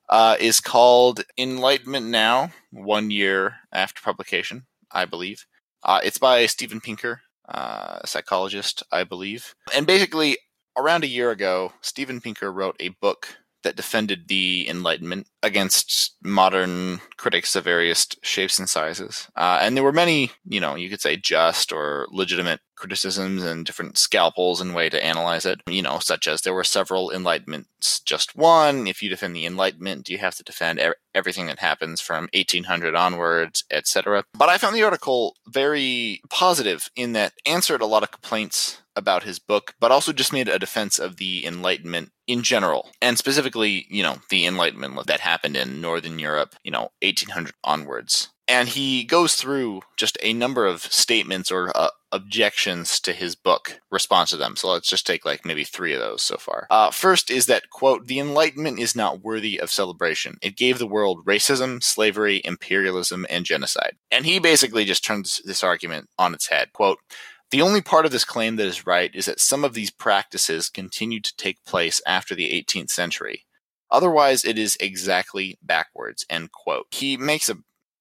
uh, is called enlightenment now one year after publication i believe uh, it's by Steven Pinker, uh, a psychologist, I believe. And basically, around a year ago, Steven Pinker wrote a book that defended the Enlightenment against modern critics of various shapes and sizes. Uh, and there were many, you know, you could say just or legitimate criticisms and different scalpels and way to analyze it, you know, such as there were several Enlightenments, just one. If you defend the Enlightenment, you have to defend e- everything that happens from 1800 onwards, etc. But I found the article very positive in that answered a lot of complaints about his book, but also just made a defense of the Enlightenment in general, and specifically, you know, the Enlightenment that happened in Northern Europe, you know, 1800 onwards. And he goes through just a number of statements or uh, objections to his book, response to them. So let's just take like maybe three of those so far. Uh, first is that, quote, the Enlightenment is not worthy of celebration. It gave the world racism, slavery, imperialism, and genocide. And he basically just turns this argument on its head. Quote, the only part of this claim that is right is that some of these practices continued to take place after the 18th century. Otherwise, it is exactly backwards. End quote. He makes a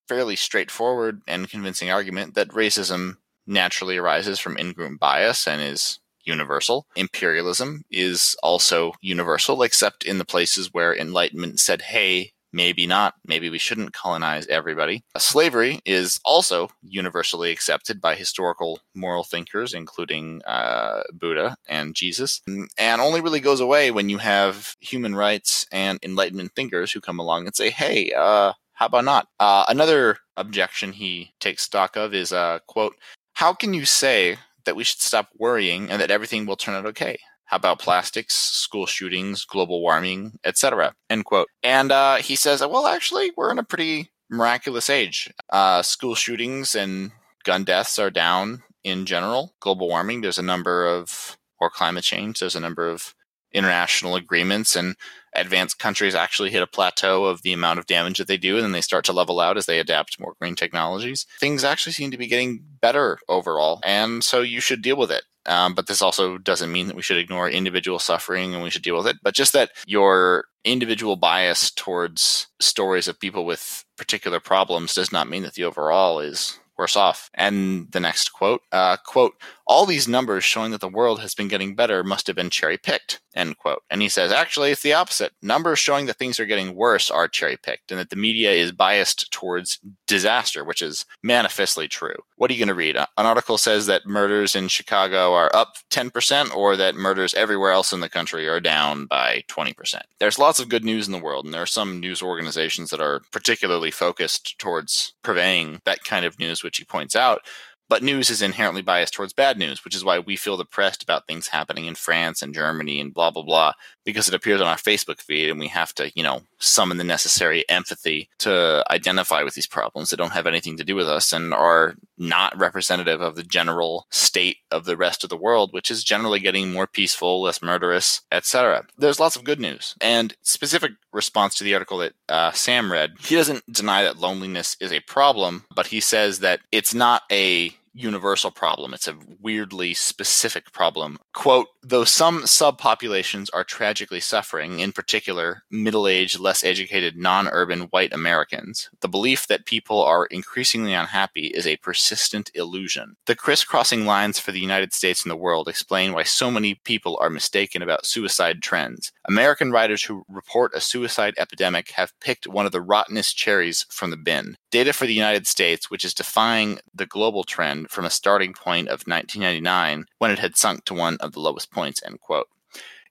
fairly straightforward and convincing argument that racism naturally arises from in-group bias and is universal. Imperialism is also universal, except in the places where Enlightenment said, hey, maybe not, maybe we shouldn't colonize everybody. Uh, slavery is also universally accepted by historical moral thinkers, including uh, Buddha and Jesus, and only really goes away when you have human rights and Enlightenment thinkers who come along and say, hey, uh, how about not? Uh, another objection he takes stock of is, uh, quote, how can you say that we should stop worrying and that everything will turn out okay? How about plastics, school shootings, global warming, etc.? End quote. And uh, he says, well, actually, we're in a pretty miraculous age. Uh, school shootings and gun deaths are down in general. Global warming, there's a number of, or climate change, there's a number of international agreements and advanced countries actually hit a plateau of the amount of damage that they do and then they start to level out as they adapt more green technologies things actually seem to be getting better overall and so you should deal with it um, but this also doesn't mean that we should ignore individual suffering and we should deal with it but just that your individual bias towards stories of people with particular problems does not mean that the overall is worse off. And the next quote, uh, quote, all these numbers showing that the world has been getting better must have been cherry picked, end quote. And he says, actually, it's the opposite. Numbers showing that things are getting worse are cherry picked and that the media is biased towards disaster, which is manifestly true. What are you going to read? An article says that murders in Chicago are up 10% or that murders everywhere else in the country are down by 20%. There's lots of good news in the world, and there are some news organizations that are particularly focused towards purveying that kind of news, which he points out. But news is inherently biased towards bad news, which is why we feel depressed about things happening in France and Germany and blah, blah, blah, because it appears on our Facebook feed and we have to, you know, summon the necessary empathy to identify with these problems that don't have anything to do with us and are not representative of the general state of the rest of the world, which is generally getting more peaceful, less murderous, etc. There's lots of good news. And specific response to the article that uh, Sam read, he doesn't deny that loneliness is a problem, but he says that it's not a universal problem. It's a weirdly specific problem. Quote, though some subpopulations are tragically suffering, in particular, middle aged, less educated, non urban white Americans, the belief that people are increasingly unhappy is a persistent illusion. The crisscrossing lines for the United States and the world explain why so many people are mistaken about suicide trends. American writers who report a suicide epidemic have picked one of the rottenest cherries from the bin. Data for the United States, which is defying the global trend from a starting point of 1999 when it had sunk to one of the lowest points, end quote.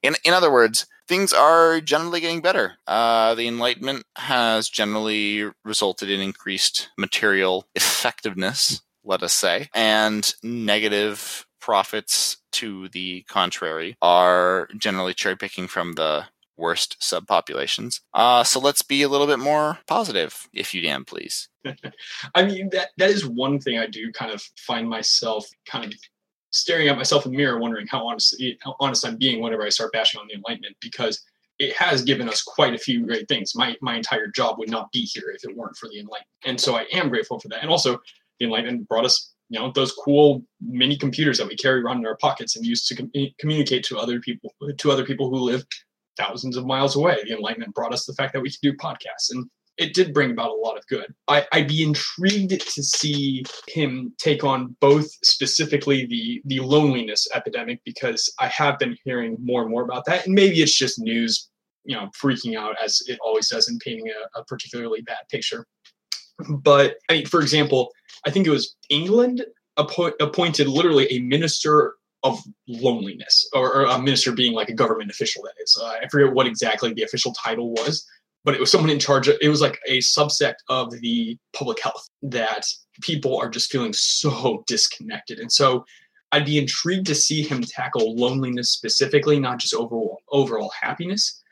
In, in other words, things are generally getting better. Uh, the Enlightenment has generally resulted in increased material effectiveness, let us say, and negative profits to the contrary are generally cherry picking from the worst subpopulations. Uh, so let's be a little bit more positive, if you damn please. I mean, that that is one thing I do kind of find myself kind of staring at myself in the mirror, wondering how honest how honest I'm being whenever I start bashing on the Enlightenment, because it has given us quite a few great things. My my entire job would not be here if it weren't for the Enlightenment, and so I am grateful for that. And also, the Enlightenment brought us you know those cool mini computers that we carry around in our pockets and use to com- communicate to other people to other people who live thousands of miles away. The enlightenment brought us the fact that we can do podcasts and it did bring about a lot of good. I, i'd be intrigued to see him take on both specifically the the loneliness epidemic because i have been hearing more and more about that and maybe it's just news you know freaking out as it always does and painting a, a particularly bad picture. But I mean, for example, I think it was England appo- appointed literally a minister of loneliness, or, or, a minister being like a government official. That is, uh, I forget what exactly the official title was, but it was someone in charge. Of, it was like a subsect of the public health that people are just feeling so disconnected, and so I'd be intrigued to see him tackle loneliness specifically, not just overall overall happiness.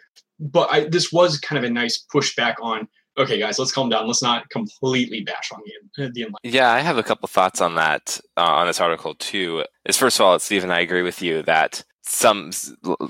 But I, this was kind of a nice pushback on okay, guys, let's calm down. Let's not completely bash on the, the enlightenment. Yeah, I have a couple thoughts on that uh, on this article too. Is first of all, Stephen, I agree with you that some,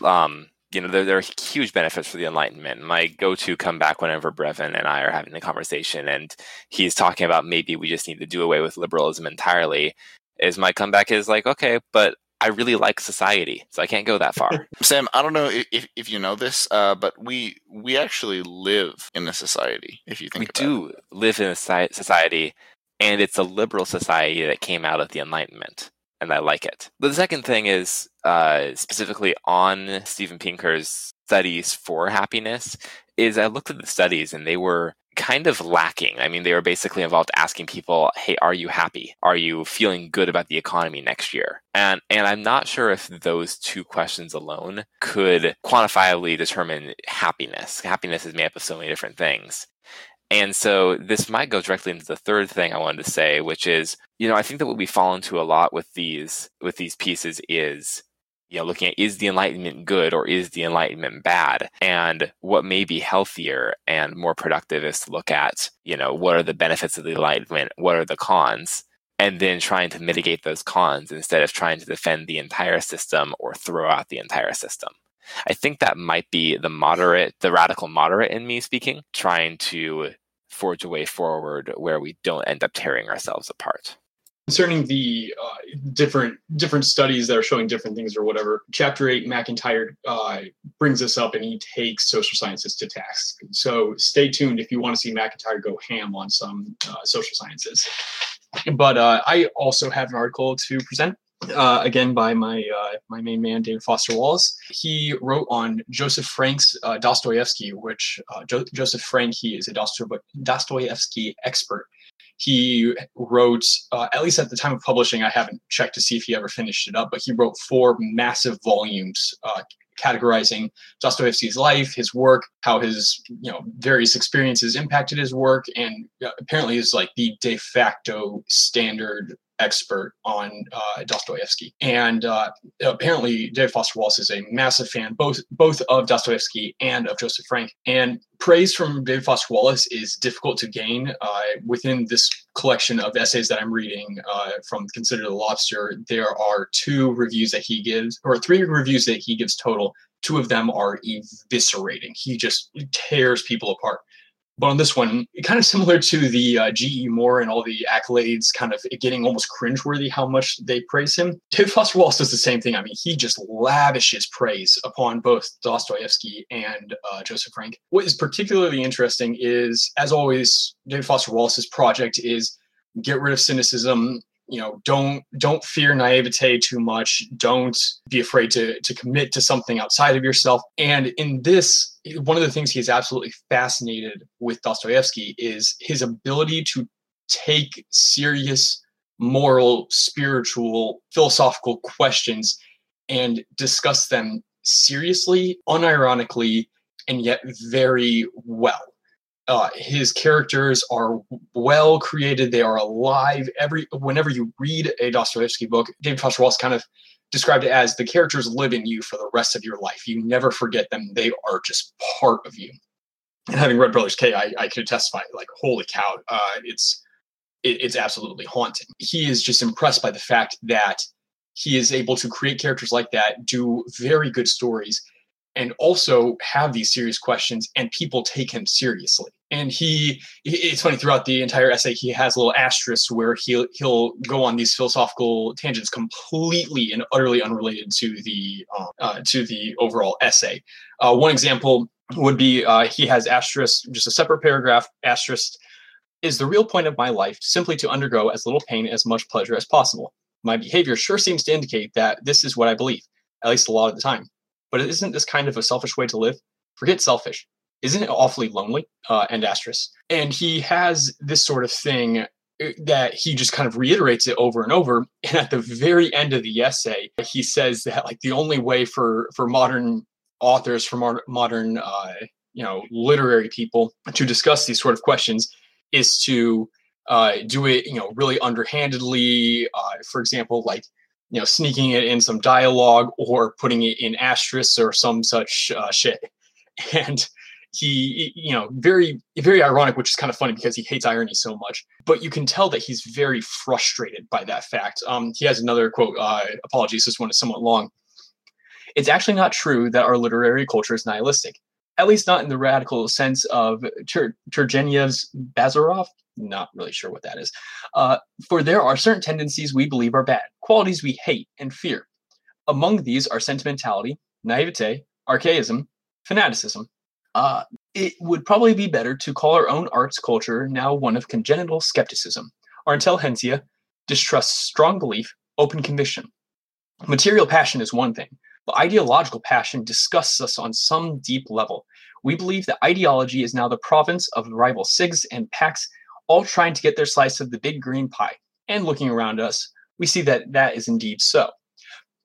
um, you know, there, there are huge benefits for the Enlightenment. My go-to comeback whenever Brevin and I are having the conversation, and he's talking about maybe we just need to do away with liberalism entirely. Is my comeback is like, okay, but I really like society, so I can't go that far. Sam, I don't know if, if you know this, uh, but we we actually live in a society. If you think we do it. live in a society, and it's a liberal society that came out of the Enlightenment, and I like it. But the second thing is uh, specifically on Steven Pinker's studies for happiness. Is I looked at the studies, and they were kind of lacking. I mean, they were basically involved asking people, "Hey, are you happy? Are you feeling good about the economy next year?" And and I'm not sure if those two questions alone could quantifiably determine happiness. Happiness is made up of so many different things. And so this might go directly into the third thing I wanted to say, which is, you know, I think that what we fall into a lot with these with these pieces is you know, looking at is the Enlightenment good or is the Enlightenment bad? And what may be healthier and more productive is to look at, you know, what are the benefits of the Enlightenment? What are the cons? And then trying to mitigate those cons instead of trying to defend the entire system or throw out the entire system. I think that might be the moderate, the radical moderate in me speaking, trying to forge a way forward where we don't end up tearing ourselves apart concerning the uh, different different studies that are showing different things or whatever chapter 8 MacIntyre uh, brings this up and he takes social sciences to task. So stay tuned if you want to see MacIntyre go ham on some uh, social sciences. But uh, i also have an article to present uh, again by my uh, my main man David Foster Wallace. He wrote on Joseph Frank's Dostoevsky, which jo- Joseph Frank he is a Dostoevsky expert, he wrote, uh, at least at the time of publishing, I haven't checked to see if he ever finished it up, but he wrote four massive volumes uh, categorizing Dostoevsky's life, his work, how his you know various experiences impacted his work, and uh, apparently is like the de facto standard expert on uh, Dostoevsky. And uh, apparently, David Foster Wallace is a massive fan both both of Dostoevsky and of Joseph Frank. And praise from David Foster Wallace is difficult to gain uh, within this collection of essays that I'm reading uh, from Consider the Lobster. There are two reviews that he gives, or three reviews that he gives total. Two of them are eviscerating. He just tears people apart But on this one, kind of similar to the uh, G.E. Moore and all the accolades, kind of getting almost cringeworthy how much they praise him. David Foster Wallace does the same thing. I mean, he just lavishes praise upon both Dostoevsky and uh, Joseph Frank. What is particularly interesting is, as always, David Foster Wallace's project is get rid of cynicism you know don't don't fear naivete too much. Don't be afraid to to commit to something outside of yourself. And in this one of the things he is absolutely fascinated with dostoevsky is his ability to take serious moral spiritual philosophical questions and discuss them seriously unironically and yet very well uh, his characters are well created. They are alive. Every whenever you read a Dostoevsky book, David Foster Wallace kind of described it as the characters live in you for the rest of your life. You never forget them. They are just part of you. And having read Brothers K, I, I could testify like, holy cow, uh, it's it, it's absolutely haunting. He is just impressed by the fact that he is able to create characters like that, do very good stories, and also have these serious questions and people take him seriously. And he it's funny throughout the entire essay he has little asterisks where he'll he'll go on these philosophical tangents completely and utterly unrelated to the uh, uh, to the overall essay. Uh, one example would be uh, he has asterisk just a separate paragraph asterisk is the real point of my life simply to undergo as little pain as much pleasure as possible? My behavior sure seems to indicate that this is what i believe at least a lot of the time but isn't this kind of a selfish way to live? Forget selfish. Isn't it awfully lonely? Uh, and asterisk. And he has this sort of thing uh, that he just kind of reiterates it over and over. And at the very end of the essay, he says that like the only way for for modern authors, for modern uh, you know literary people to discuss these sort of questions is to uh, do it you know really underhandedly. Uh, for example, like you know sneaking it in some dialogue or putting it in asterisks or some such uh, shit. And he you know very very ironic which is kind of funny because he hates irony so much. But you can tell that he's very frustrated by that fact. Um, he has another quote uh, apologies this one is somewhat long. It's actually not true that our literary culture is nihilistic at least not in the radical sense of Tur- turgenev's bazarov not really sure what that is. Uh, for there are certain tendencies we believe are bad, qualities we hate and fear. Among these are sentimentality, naivete, archaism, fanaticism. Uh, it would probably be better to call our own arts culture now one of congenital skepticism. Our intelligentsia distrusts strong belief, open conviction. Material passion is one thing, but ideological passion disgusts us on some deep level. We believe that ideology is now the province of rival SIGs and PACs all trying to get their slice of the big green pie. And looking around us, we see that that is indeed so.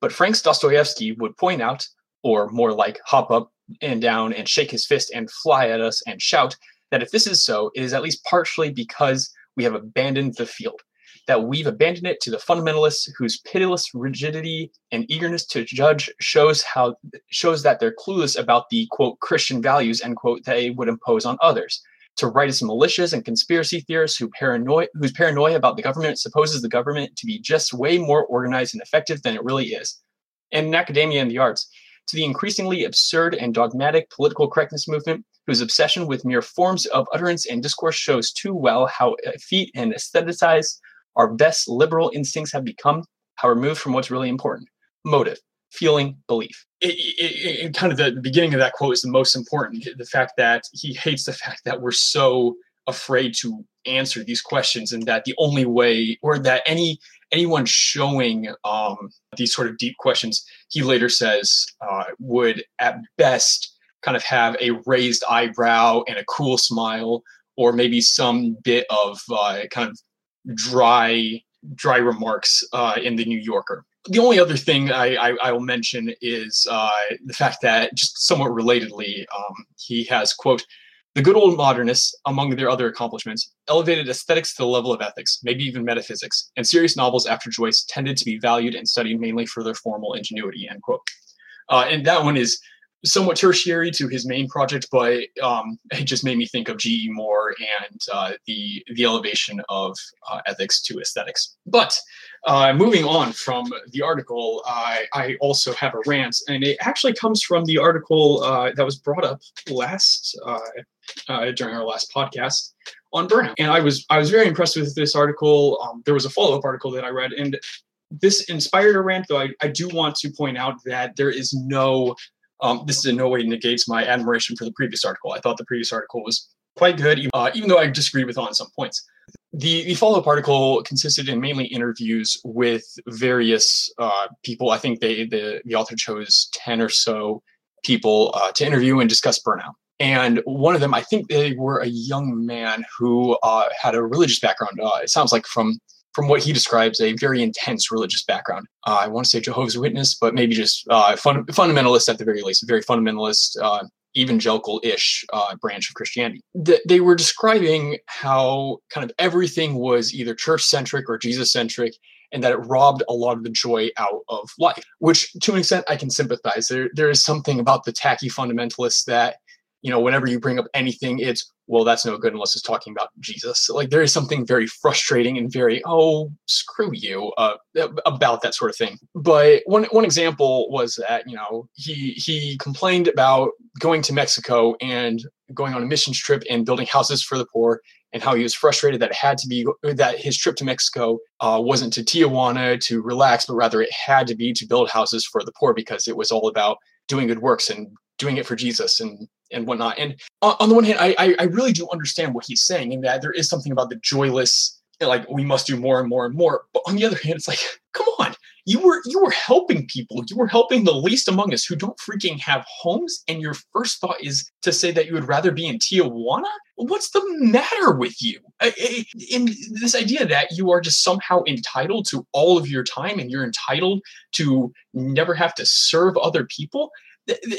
But Frank's Dostoevsky would point out, or more like hop up and down and shake his fist and fly at us and shout, that if this is so, it is at least partially because we have abandoned the field, that we've abandoned it to the fundamentalists whose pitiless rigidity and eagerness to judge shows how shows that they're clueless about the quote Christian values end quote they would impose on others to rightist militias and conspiracy theorists who paranoia, whose paranoia about the government supposes the government to be just way more organized and effective than it really is. And in academia and the arts, to the increasingly absurd and dogmatic political correctness movement, whose obsession with mere forms of utterance and discourse shows too well how effete and aestheticized our best liberal instincts have become, how removed from what's really important motive feeling belief. It, it, it, kind of the beginning of that quote is the most important. The fact that he hates the fact that we're so afraid to answer these questions, and that the only way, or that any anyone showing um, these sort of deep questions, he later says, uh, would at best kind of have a raised eyebrow and a cool smile, or maybe some bit of uh, kind of dry dry remarks uh, in the New Yorker the only other thing I, I, I will mention is uh, the fact that, just somewhat relatedly, um, he has, quote, the good old modernists, among their other accomplishments, elevated aesthetics to the level of ethics, maybe even metaphysics, and serious novels after Joyce tended to be valued and studied mainly for their formal ingenuity, end quote. Uh, and that one is somewhat tertiary to his main project, but um, it just made me think of G.E. Moore and uh, the the elevation of uh, ethics to aesthetics. But uh, moving on from the article, I also have a rant, and it actually comes from the article uh, that was brought up last uh, uh, during our last podcast on burnout, and I was I was very impressed with this article. Um, there was a follow up article that I read, and this inspired a rant. Though I, I do want to point out that there is no um, this in no way negates my admiration for the previous article. I thought the previous article was quite good, uh, even though I disagreed with on some points. The, the follow-up article consisted in mainly interviews with various uh, people. I think they the, the author chose 10 or so people uh, to interview and discuss burnout. And one of them, I think they were a young man who uh, had a religious background. Uh, it sounds like from from what he describes, a very intense religious background. Uh, I want to say Jehovah's Witness, but maybe just uh, fun, fundamentalist at the very least, a very fundamentalist, uh, evangelical-ish uh, branch of Christianity. Th- they were describing how kind of everything was either church-centric or Jesus-centric, and that it robbed a lot of the joy out of life. Which, to an extent, I can sympathize. There, there is something about the tacky fundamentalists that you know, whenever you bring up anything, it's well, that's no good unless it's talking about Jesus. Like there is something very frustrating and very oh screw you uh, about that sort of thing. But one one example was that you know he he complained about going to Mexico and going on a missions trip and building houses for the poor and how he was frustrated that it had to be that his trip to Mexico uh, wasn't to Tijuana to relax, but rather it had to be to build houses for the poor because it was all about doing good works and doing it for Jesus and and whatnot. And on, the one hand, I, I really do understand what he's saying in that there is something about the joyless, like we must do more and more and more. But on the other hand, it's like, come on, you were you were helping people. You were helping the least among us who don't freaking have homes. And your first thought is to say that you would rather be in Tijuana. What's the matter with you? In this idea that you are just somehow entitled to all of your time and you're entitled to never have to serve other people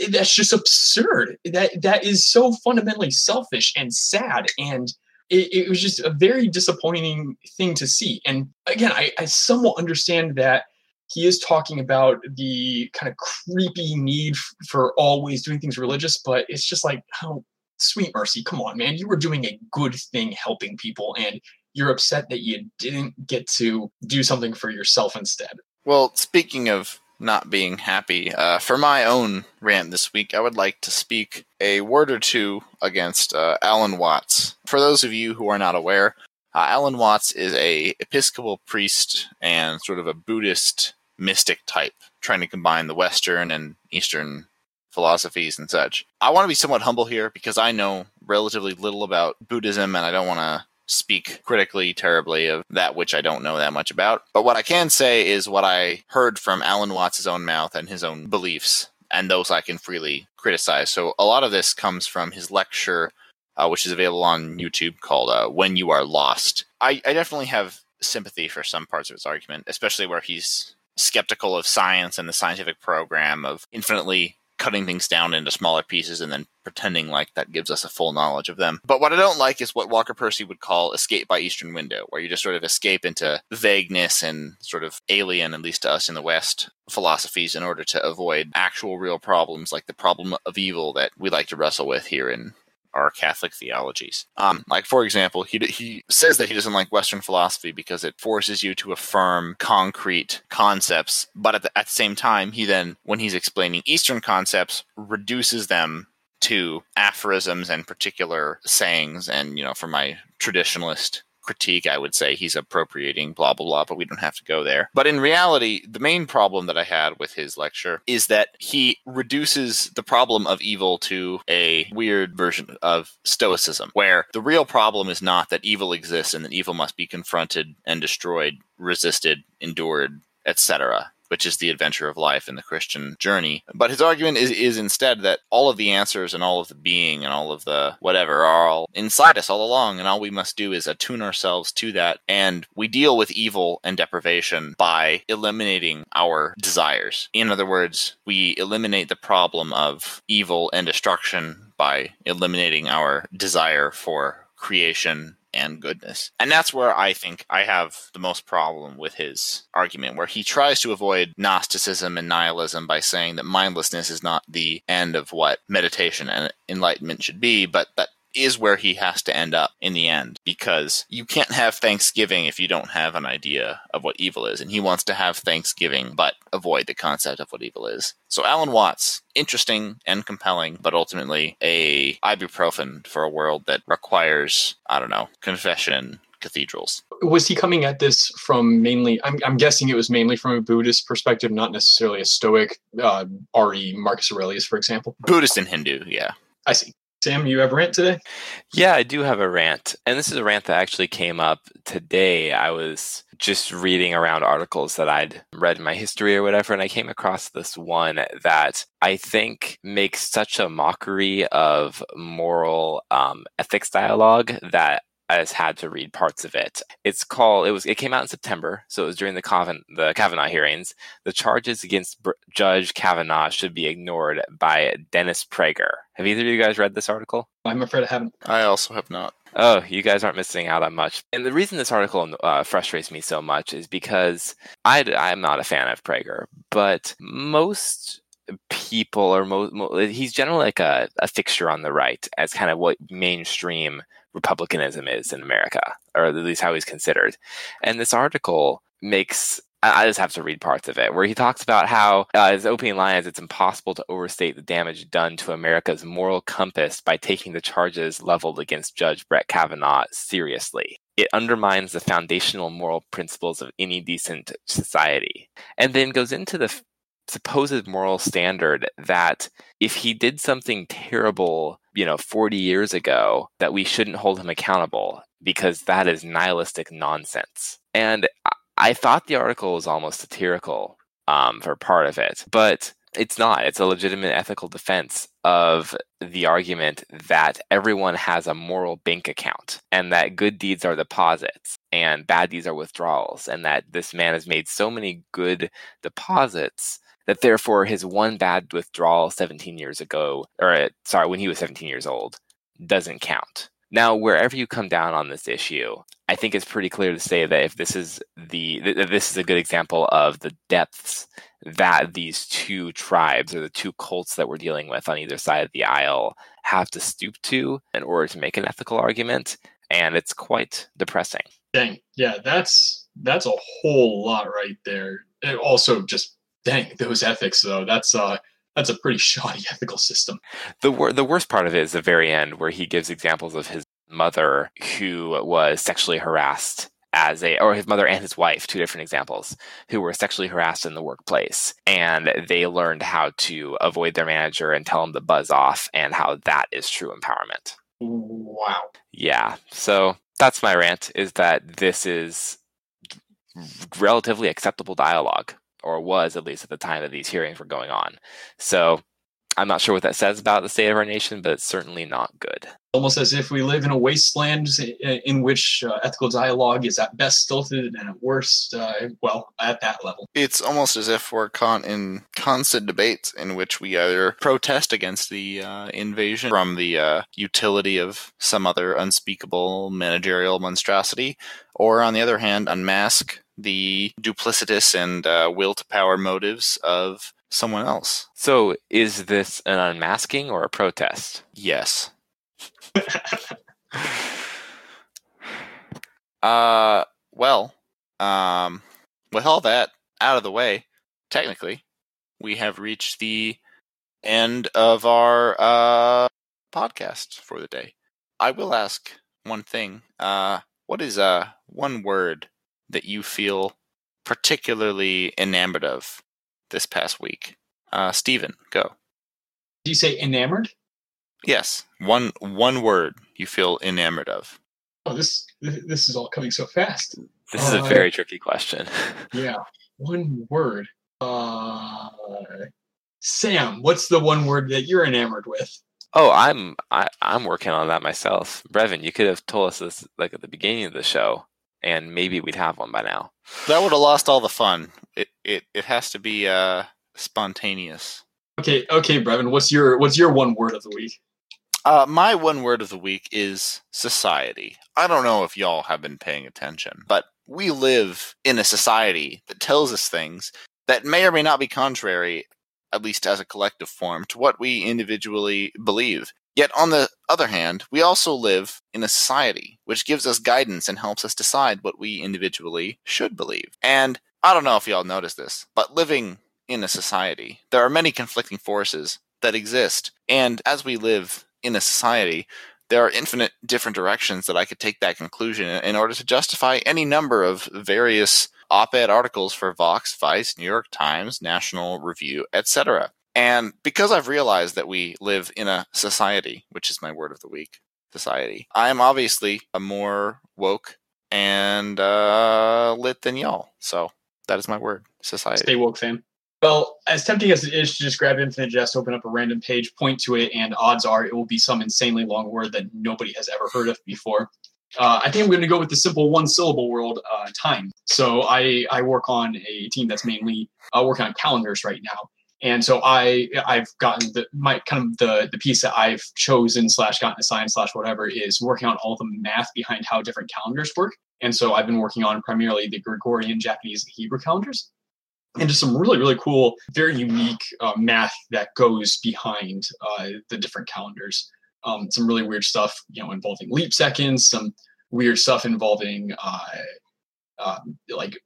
that's just absurd. That that is so fundamentally selfish and sad, and it, it, was just a very disappointing thing to see. And again, I, I somewhat understand that he is talking about the kind of creepy need for always doing things religious, but it's just like, oh, sweet mercy, come on, man, you were doing a good thing helping people, and you're upset that you didn't get to do something for yourself instead. Well, speaking of not being happy. Uh, for my own rant this week, I would like to speak a word or two against uh, Alan Watts. For those of you who are not aware, uh, Alan Watts is a Episcopal priest and sort of a Buddhist mystic type, trying to combine the Western and Eastern philosophies and such. I want to be somewhat humble here because I know relatively little about Buddhism and I don't want to speak critically terribly of that which I don't know that much about. But what I can say is what I heard from Alan Watts' own mouth and his own beliefs, and those I can freely criticize. So a lot of this comes from his lecture, uh, which is available on YouTube called uh, When You Are Lost. I, I definitely have sympathy for some parts of his argument, especially where he's skeptical of science and the scientific program of infinitely cutting things down into smaller pieces and then pretending like that gives us a full knowledge of them. But what I don't like is what Walker Percy would call escape by Eastern window, where you just sort of escape into vagueness and sort of alien, at least to us in the West, philosophies in order to avoid actual real problems like the problem of evil that we like to wrestle with here in our Catholic theologies. Um, like for example, he he says that he doesn't like Western philosophy because it forces you to affirm concrete concepts, but at the, at the same time, he then, when he's explaining Eastern concepts, reduces them to aphorisms and particular sayings. And you know, for my traditionalist critique, I would say he's appropriating blah, blah, blah, but we don't have to go there. But in reality, the main problem that I had with his lecture is that he reduces the problem of evil to a weird version of Stoicism, where the real problem is not that evil exists and that evil must be confronted and destroyed, resisted, endured, etc which is the adventure of life in the Christian journey. But his argument is, is instead that all of the answers and all of the being and all of the whatever are all inside us all along, and all we must do is attune ourselves to that. And we deal with evil and deprivation by eliminating our desires. In other words, we eliminate the problem of evil and destruction by eliminating our desire for creation and goodness. And that's where I think I have the most problem with his argument, where he tries to avoid Gnosticism and nihilism by saying that mindlessness is not the end of what meditation and enlightenment should be, but that is where he has to end up in the end because you can't have Thanksgiving if you don't have an idea of what evil is. And he wants to have Thanksgiving but avoid the concept of what evil is. So Alan Watts, interesting and compelling, but ultimately a ibuprofen for a world that requires, I don't know, confession cathedrals. Was he coming at this from mainly? I'm, I'm guessing it was mainly from a Buddhist perspective, not necessarily a Stoic. Uh, R.E. Marcus Aurelius, for example. Buddhist and Hindu, yeah. I see. Sam, you have a rant today? Yeah, I do have a rant. And this is a rant that actually came up today. I was just reading around articles that I'd read in my history or whatever, and I came across this one that I think makes such a mockery of moral um, ethics dialogue that has had to read parts of it. It's called. It was. It came out in September, so it was during the Cavan, the Kavanaugh hearings. The charges against Br- Judge Kavanaugh should be ignored by Dennis Prager. Have either of you guys read this article? I'm afraid I haven't. I also have not. Oh, you guys aren't missing out on much. And the reason this article uh, frustrates me so much is because I, I'm not a fan of Prager, but most people or most, he's generally like a, a fixture on the right as kind of what mainstream republicanism is in America, or at least how he's considered. And this article makes I just have to read parts of it where he talks about how uh, his opening line is it's impossible to overstate the damage done to America's moral compass by taking the charges leveled against Judge Brett Kavanaugh seriously. It undermines the foundational moral principles of any decent society. And then goes into the f- supposed moral standard that if he did something terrible, you know, 40 years ago, that we shouldn't hold him accountable because that is nihilistic nonsense. And I thought the article was almost satirical um, for part of it, but it's not. It's a legitimate ethical defense of the argument that everyone has a moral bank account and that good deeds are deposits and bad deeds are withdrawals, and that this man has made so many good deposits that therefore his one bad withdrawal 17 years ago, or sorry, when he was 17 years old, doesn't count. Now, wherever you come down on this issue, I think it's pretty clear to say that if this is the this is a good example of the depths that these two tribes or the two cults that we're dealing with on either side of the aisle have to stoop to in order to make an ethical argument, and it's quite depressing. Dang, yeah, that's that's a whole lot right there. And also, just dang those ethics though. That's uh that's a pretty shoddy ethical system. The wor- the worst part of it is the very end where he gives examples of his mother who was sexually harassed as a or his mother and his wife two different examples who were sexually harassed in the workplace. And they learned how to avoid their manager and tell them to buzz off and how that is true empowerment. Wow. Yeah. So that's my rant is that this is relatively acceptable dialogue or was at least at the time that these hearings were going on. So I'm not sure what that says about the state of our nation, but it's certainly not good. Almost as if we live in a wasteland in which uh, ethical dialogue is at best stilted and at worst, uh, well, at that level. It's almost as if we're caught in constant debates in which we either protest against the uh, invasion from the uh, utility of some other unspeakable managerial monstrosity, or on the other hand, unmask the duplicitous and uh, will to power motives of someone else. So, is this an unmasking or a protest? Yes. uh, well, um, with all that out of the way, technically, we have reached the end of our uh, podcast for the day. I will ask one thing. Uh, what is uh one word that you feel particularly enamored of this past week? Uh, Stephen, go. Do you say enamored? Yes, one one word you feel enamored of. Oh, this this is all coming so fast. This is uh, a very tricky question. yeah, one word. Uh, Sam, what's the one word that you're enamored with? Oh, I'm I, I'm working on that myself. Brevin, you could have told us this like at the beginning of the show and maybe we'd have one by now. That would have lost all the fun. It it it has to be uh spontaneous. Okay, okay, Brevin, what's your what's your one word of the week? Uh, my one word of the week is society. I don't know if y'all have been paying attention, but we live in a society that tells us things that may or may not be contrary, at least as a collective form, to what we individually believe. Yet, on the other hand, we also live in a society which gives us guidance and helps us decide what we individually should believe. And I don't know if y'all noticed this, but living in a society, there are many conflicting forces that exist. And as we live in a society, there are infinite different directions that I could take that conclusion in order to justify any number of various op ed articles for Vox, Vice, New York Times, National Review, etc. And because I've realized that we live in a society, which is my word of the week, society, I am obviously a more woke and uh, lit than y'all. So that is my word, society. Stay woke, fam. Well, as tempting as it is to just grab Infinite Jest, open up a random page, point to it, and odds are it will be some insanely long word that nobody has ever heard of before. Uh, I think I'm going to go with the simple one syllable world, uh, time. So I, I work on a team that's mainly uh, working on calendars right now. And so I I've gotten the my kind of the the piece that I've chosen slash gotten assigned slash whatever is working on all the math behind how different calendars work. And so I've been working on primarily the Gregorian, Japanese, and Hebrew calendars and just some really really cool very unique uh, math that goes behind uh, the different calendars um, some really weird stuff you know involving leap seconds some weird stuff involving uh, uh like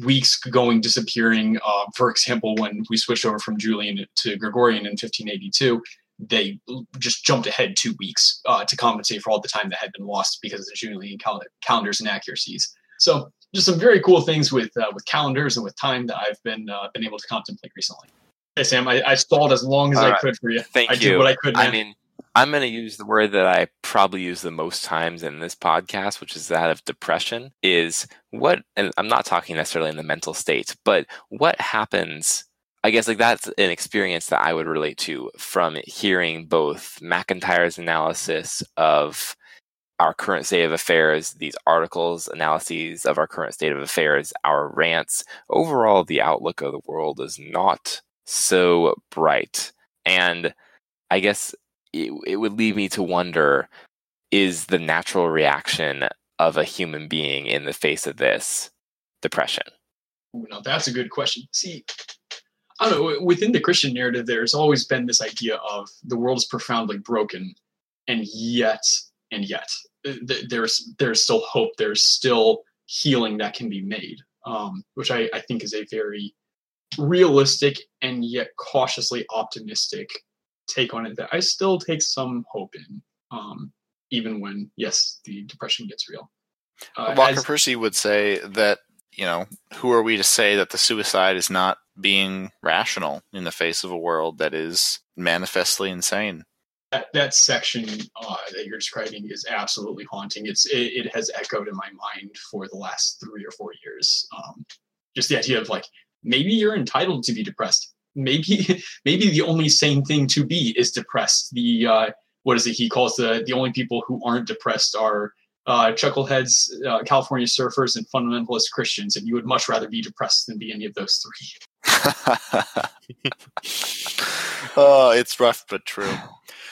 weeks going disappearing uh, for example when we switched over from julian to gregorian in 1582 they just jumped ahead two weeks uh, to compensate for all the time that had been lost because of the julian cal- calendars inaccuracies so just some very cool things with uh, with calendars and with time that I've been uh, been able to contemplate recently. Hey Sam, I, I stalled as long as All I right. could for you. Thank I you. Did what I could. Man. I mean, I'm going to use the word that I probably use the most times in this podcast, which is that of depression. Is what, and I'm not talking necessarily in the mental state, but what happens I guess like that's an experience that I would relate to from hearing both MacIntyre's analysis of our current state of affairs, these articles, analyses of our current state of affairs, our rants, overall, the outlook of the world is not so bright. And I guess it, it would lead me to wonder is the natural reaction of a human being in the face of this depression? Ooh, now that's a good question. See, I don't know, within the Christian narrative, there's always been this idea of the world is profoundly broken, and yet, and yet, there's there's still hope. There's still healing that can be made, um, which I, I think is a very realistic and yet cautiously optimistic take on it that I still take some hope in, um, even when yes, the depression gets real. Uh, Walker as, Percy would say that you know who are we to say that the suicide is not being rational in the face of a world that is manifestly insane that, that section uh, that you're describing is absolutely haunting. It's it, it, has echoed in my mind for the last three or four years. Um, just the idea of like maybe you're entitled to be depressed. Maybe maybe the only sane thing to be is depressed. The uh, what is it he calls the the only people who aren't depressed are uh, chuckleheads, uh, California surfers, and fundamentalist Christians, and you would much rather be depressed than be any of those three. oh, it's rough but true.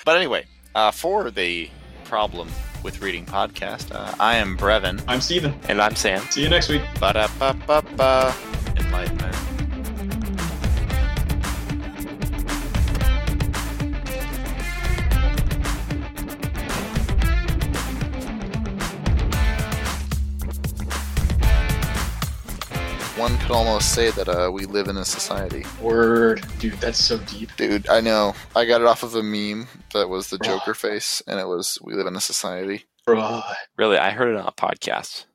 But anyway, uh, for the problem with reading podcast, uh, I am Brevin. I'm Stephen. And I'm Sam. See you next week. Ba-da-ba-ba-ba. Enlightenment. One could almost say that uh, we live in a society. Word, dude, that's so deep. Dude, I know. I got it off of a meme that was the Joker face, and it was "We live in a society." Bro. Really, I heard it on a podcast.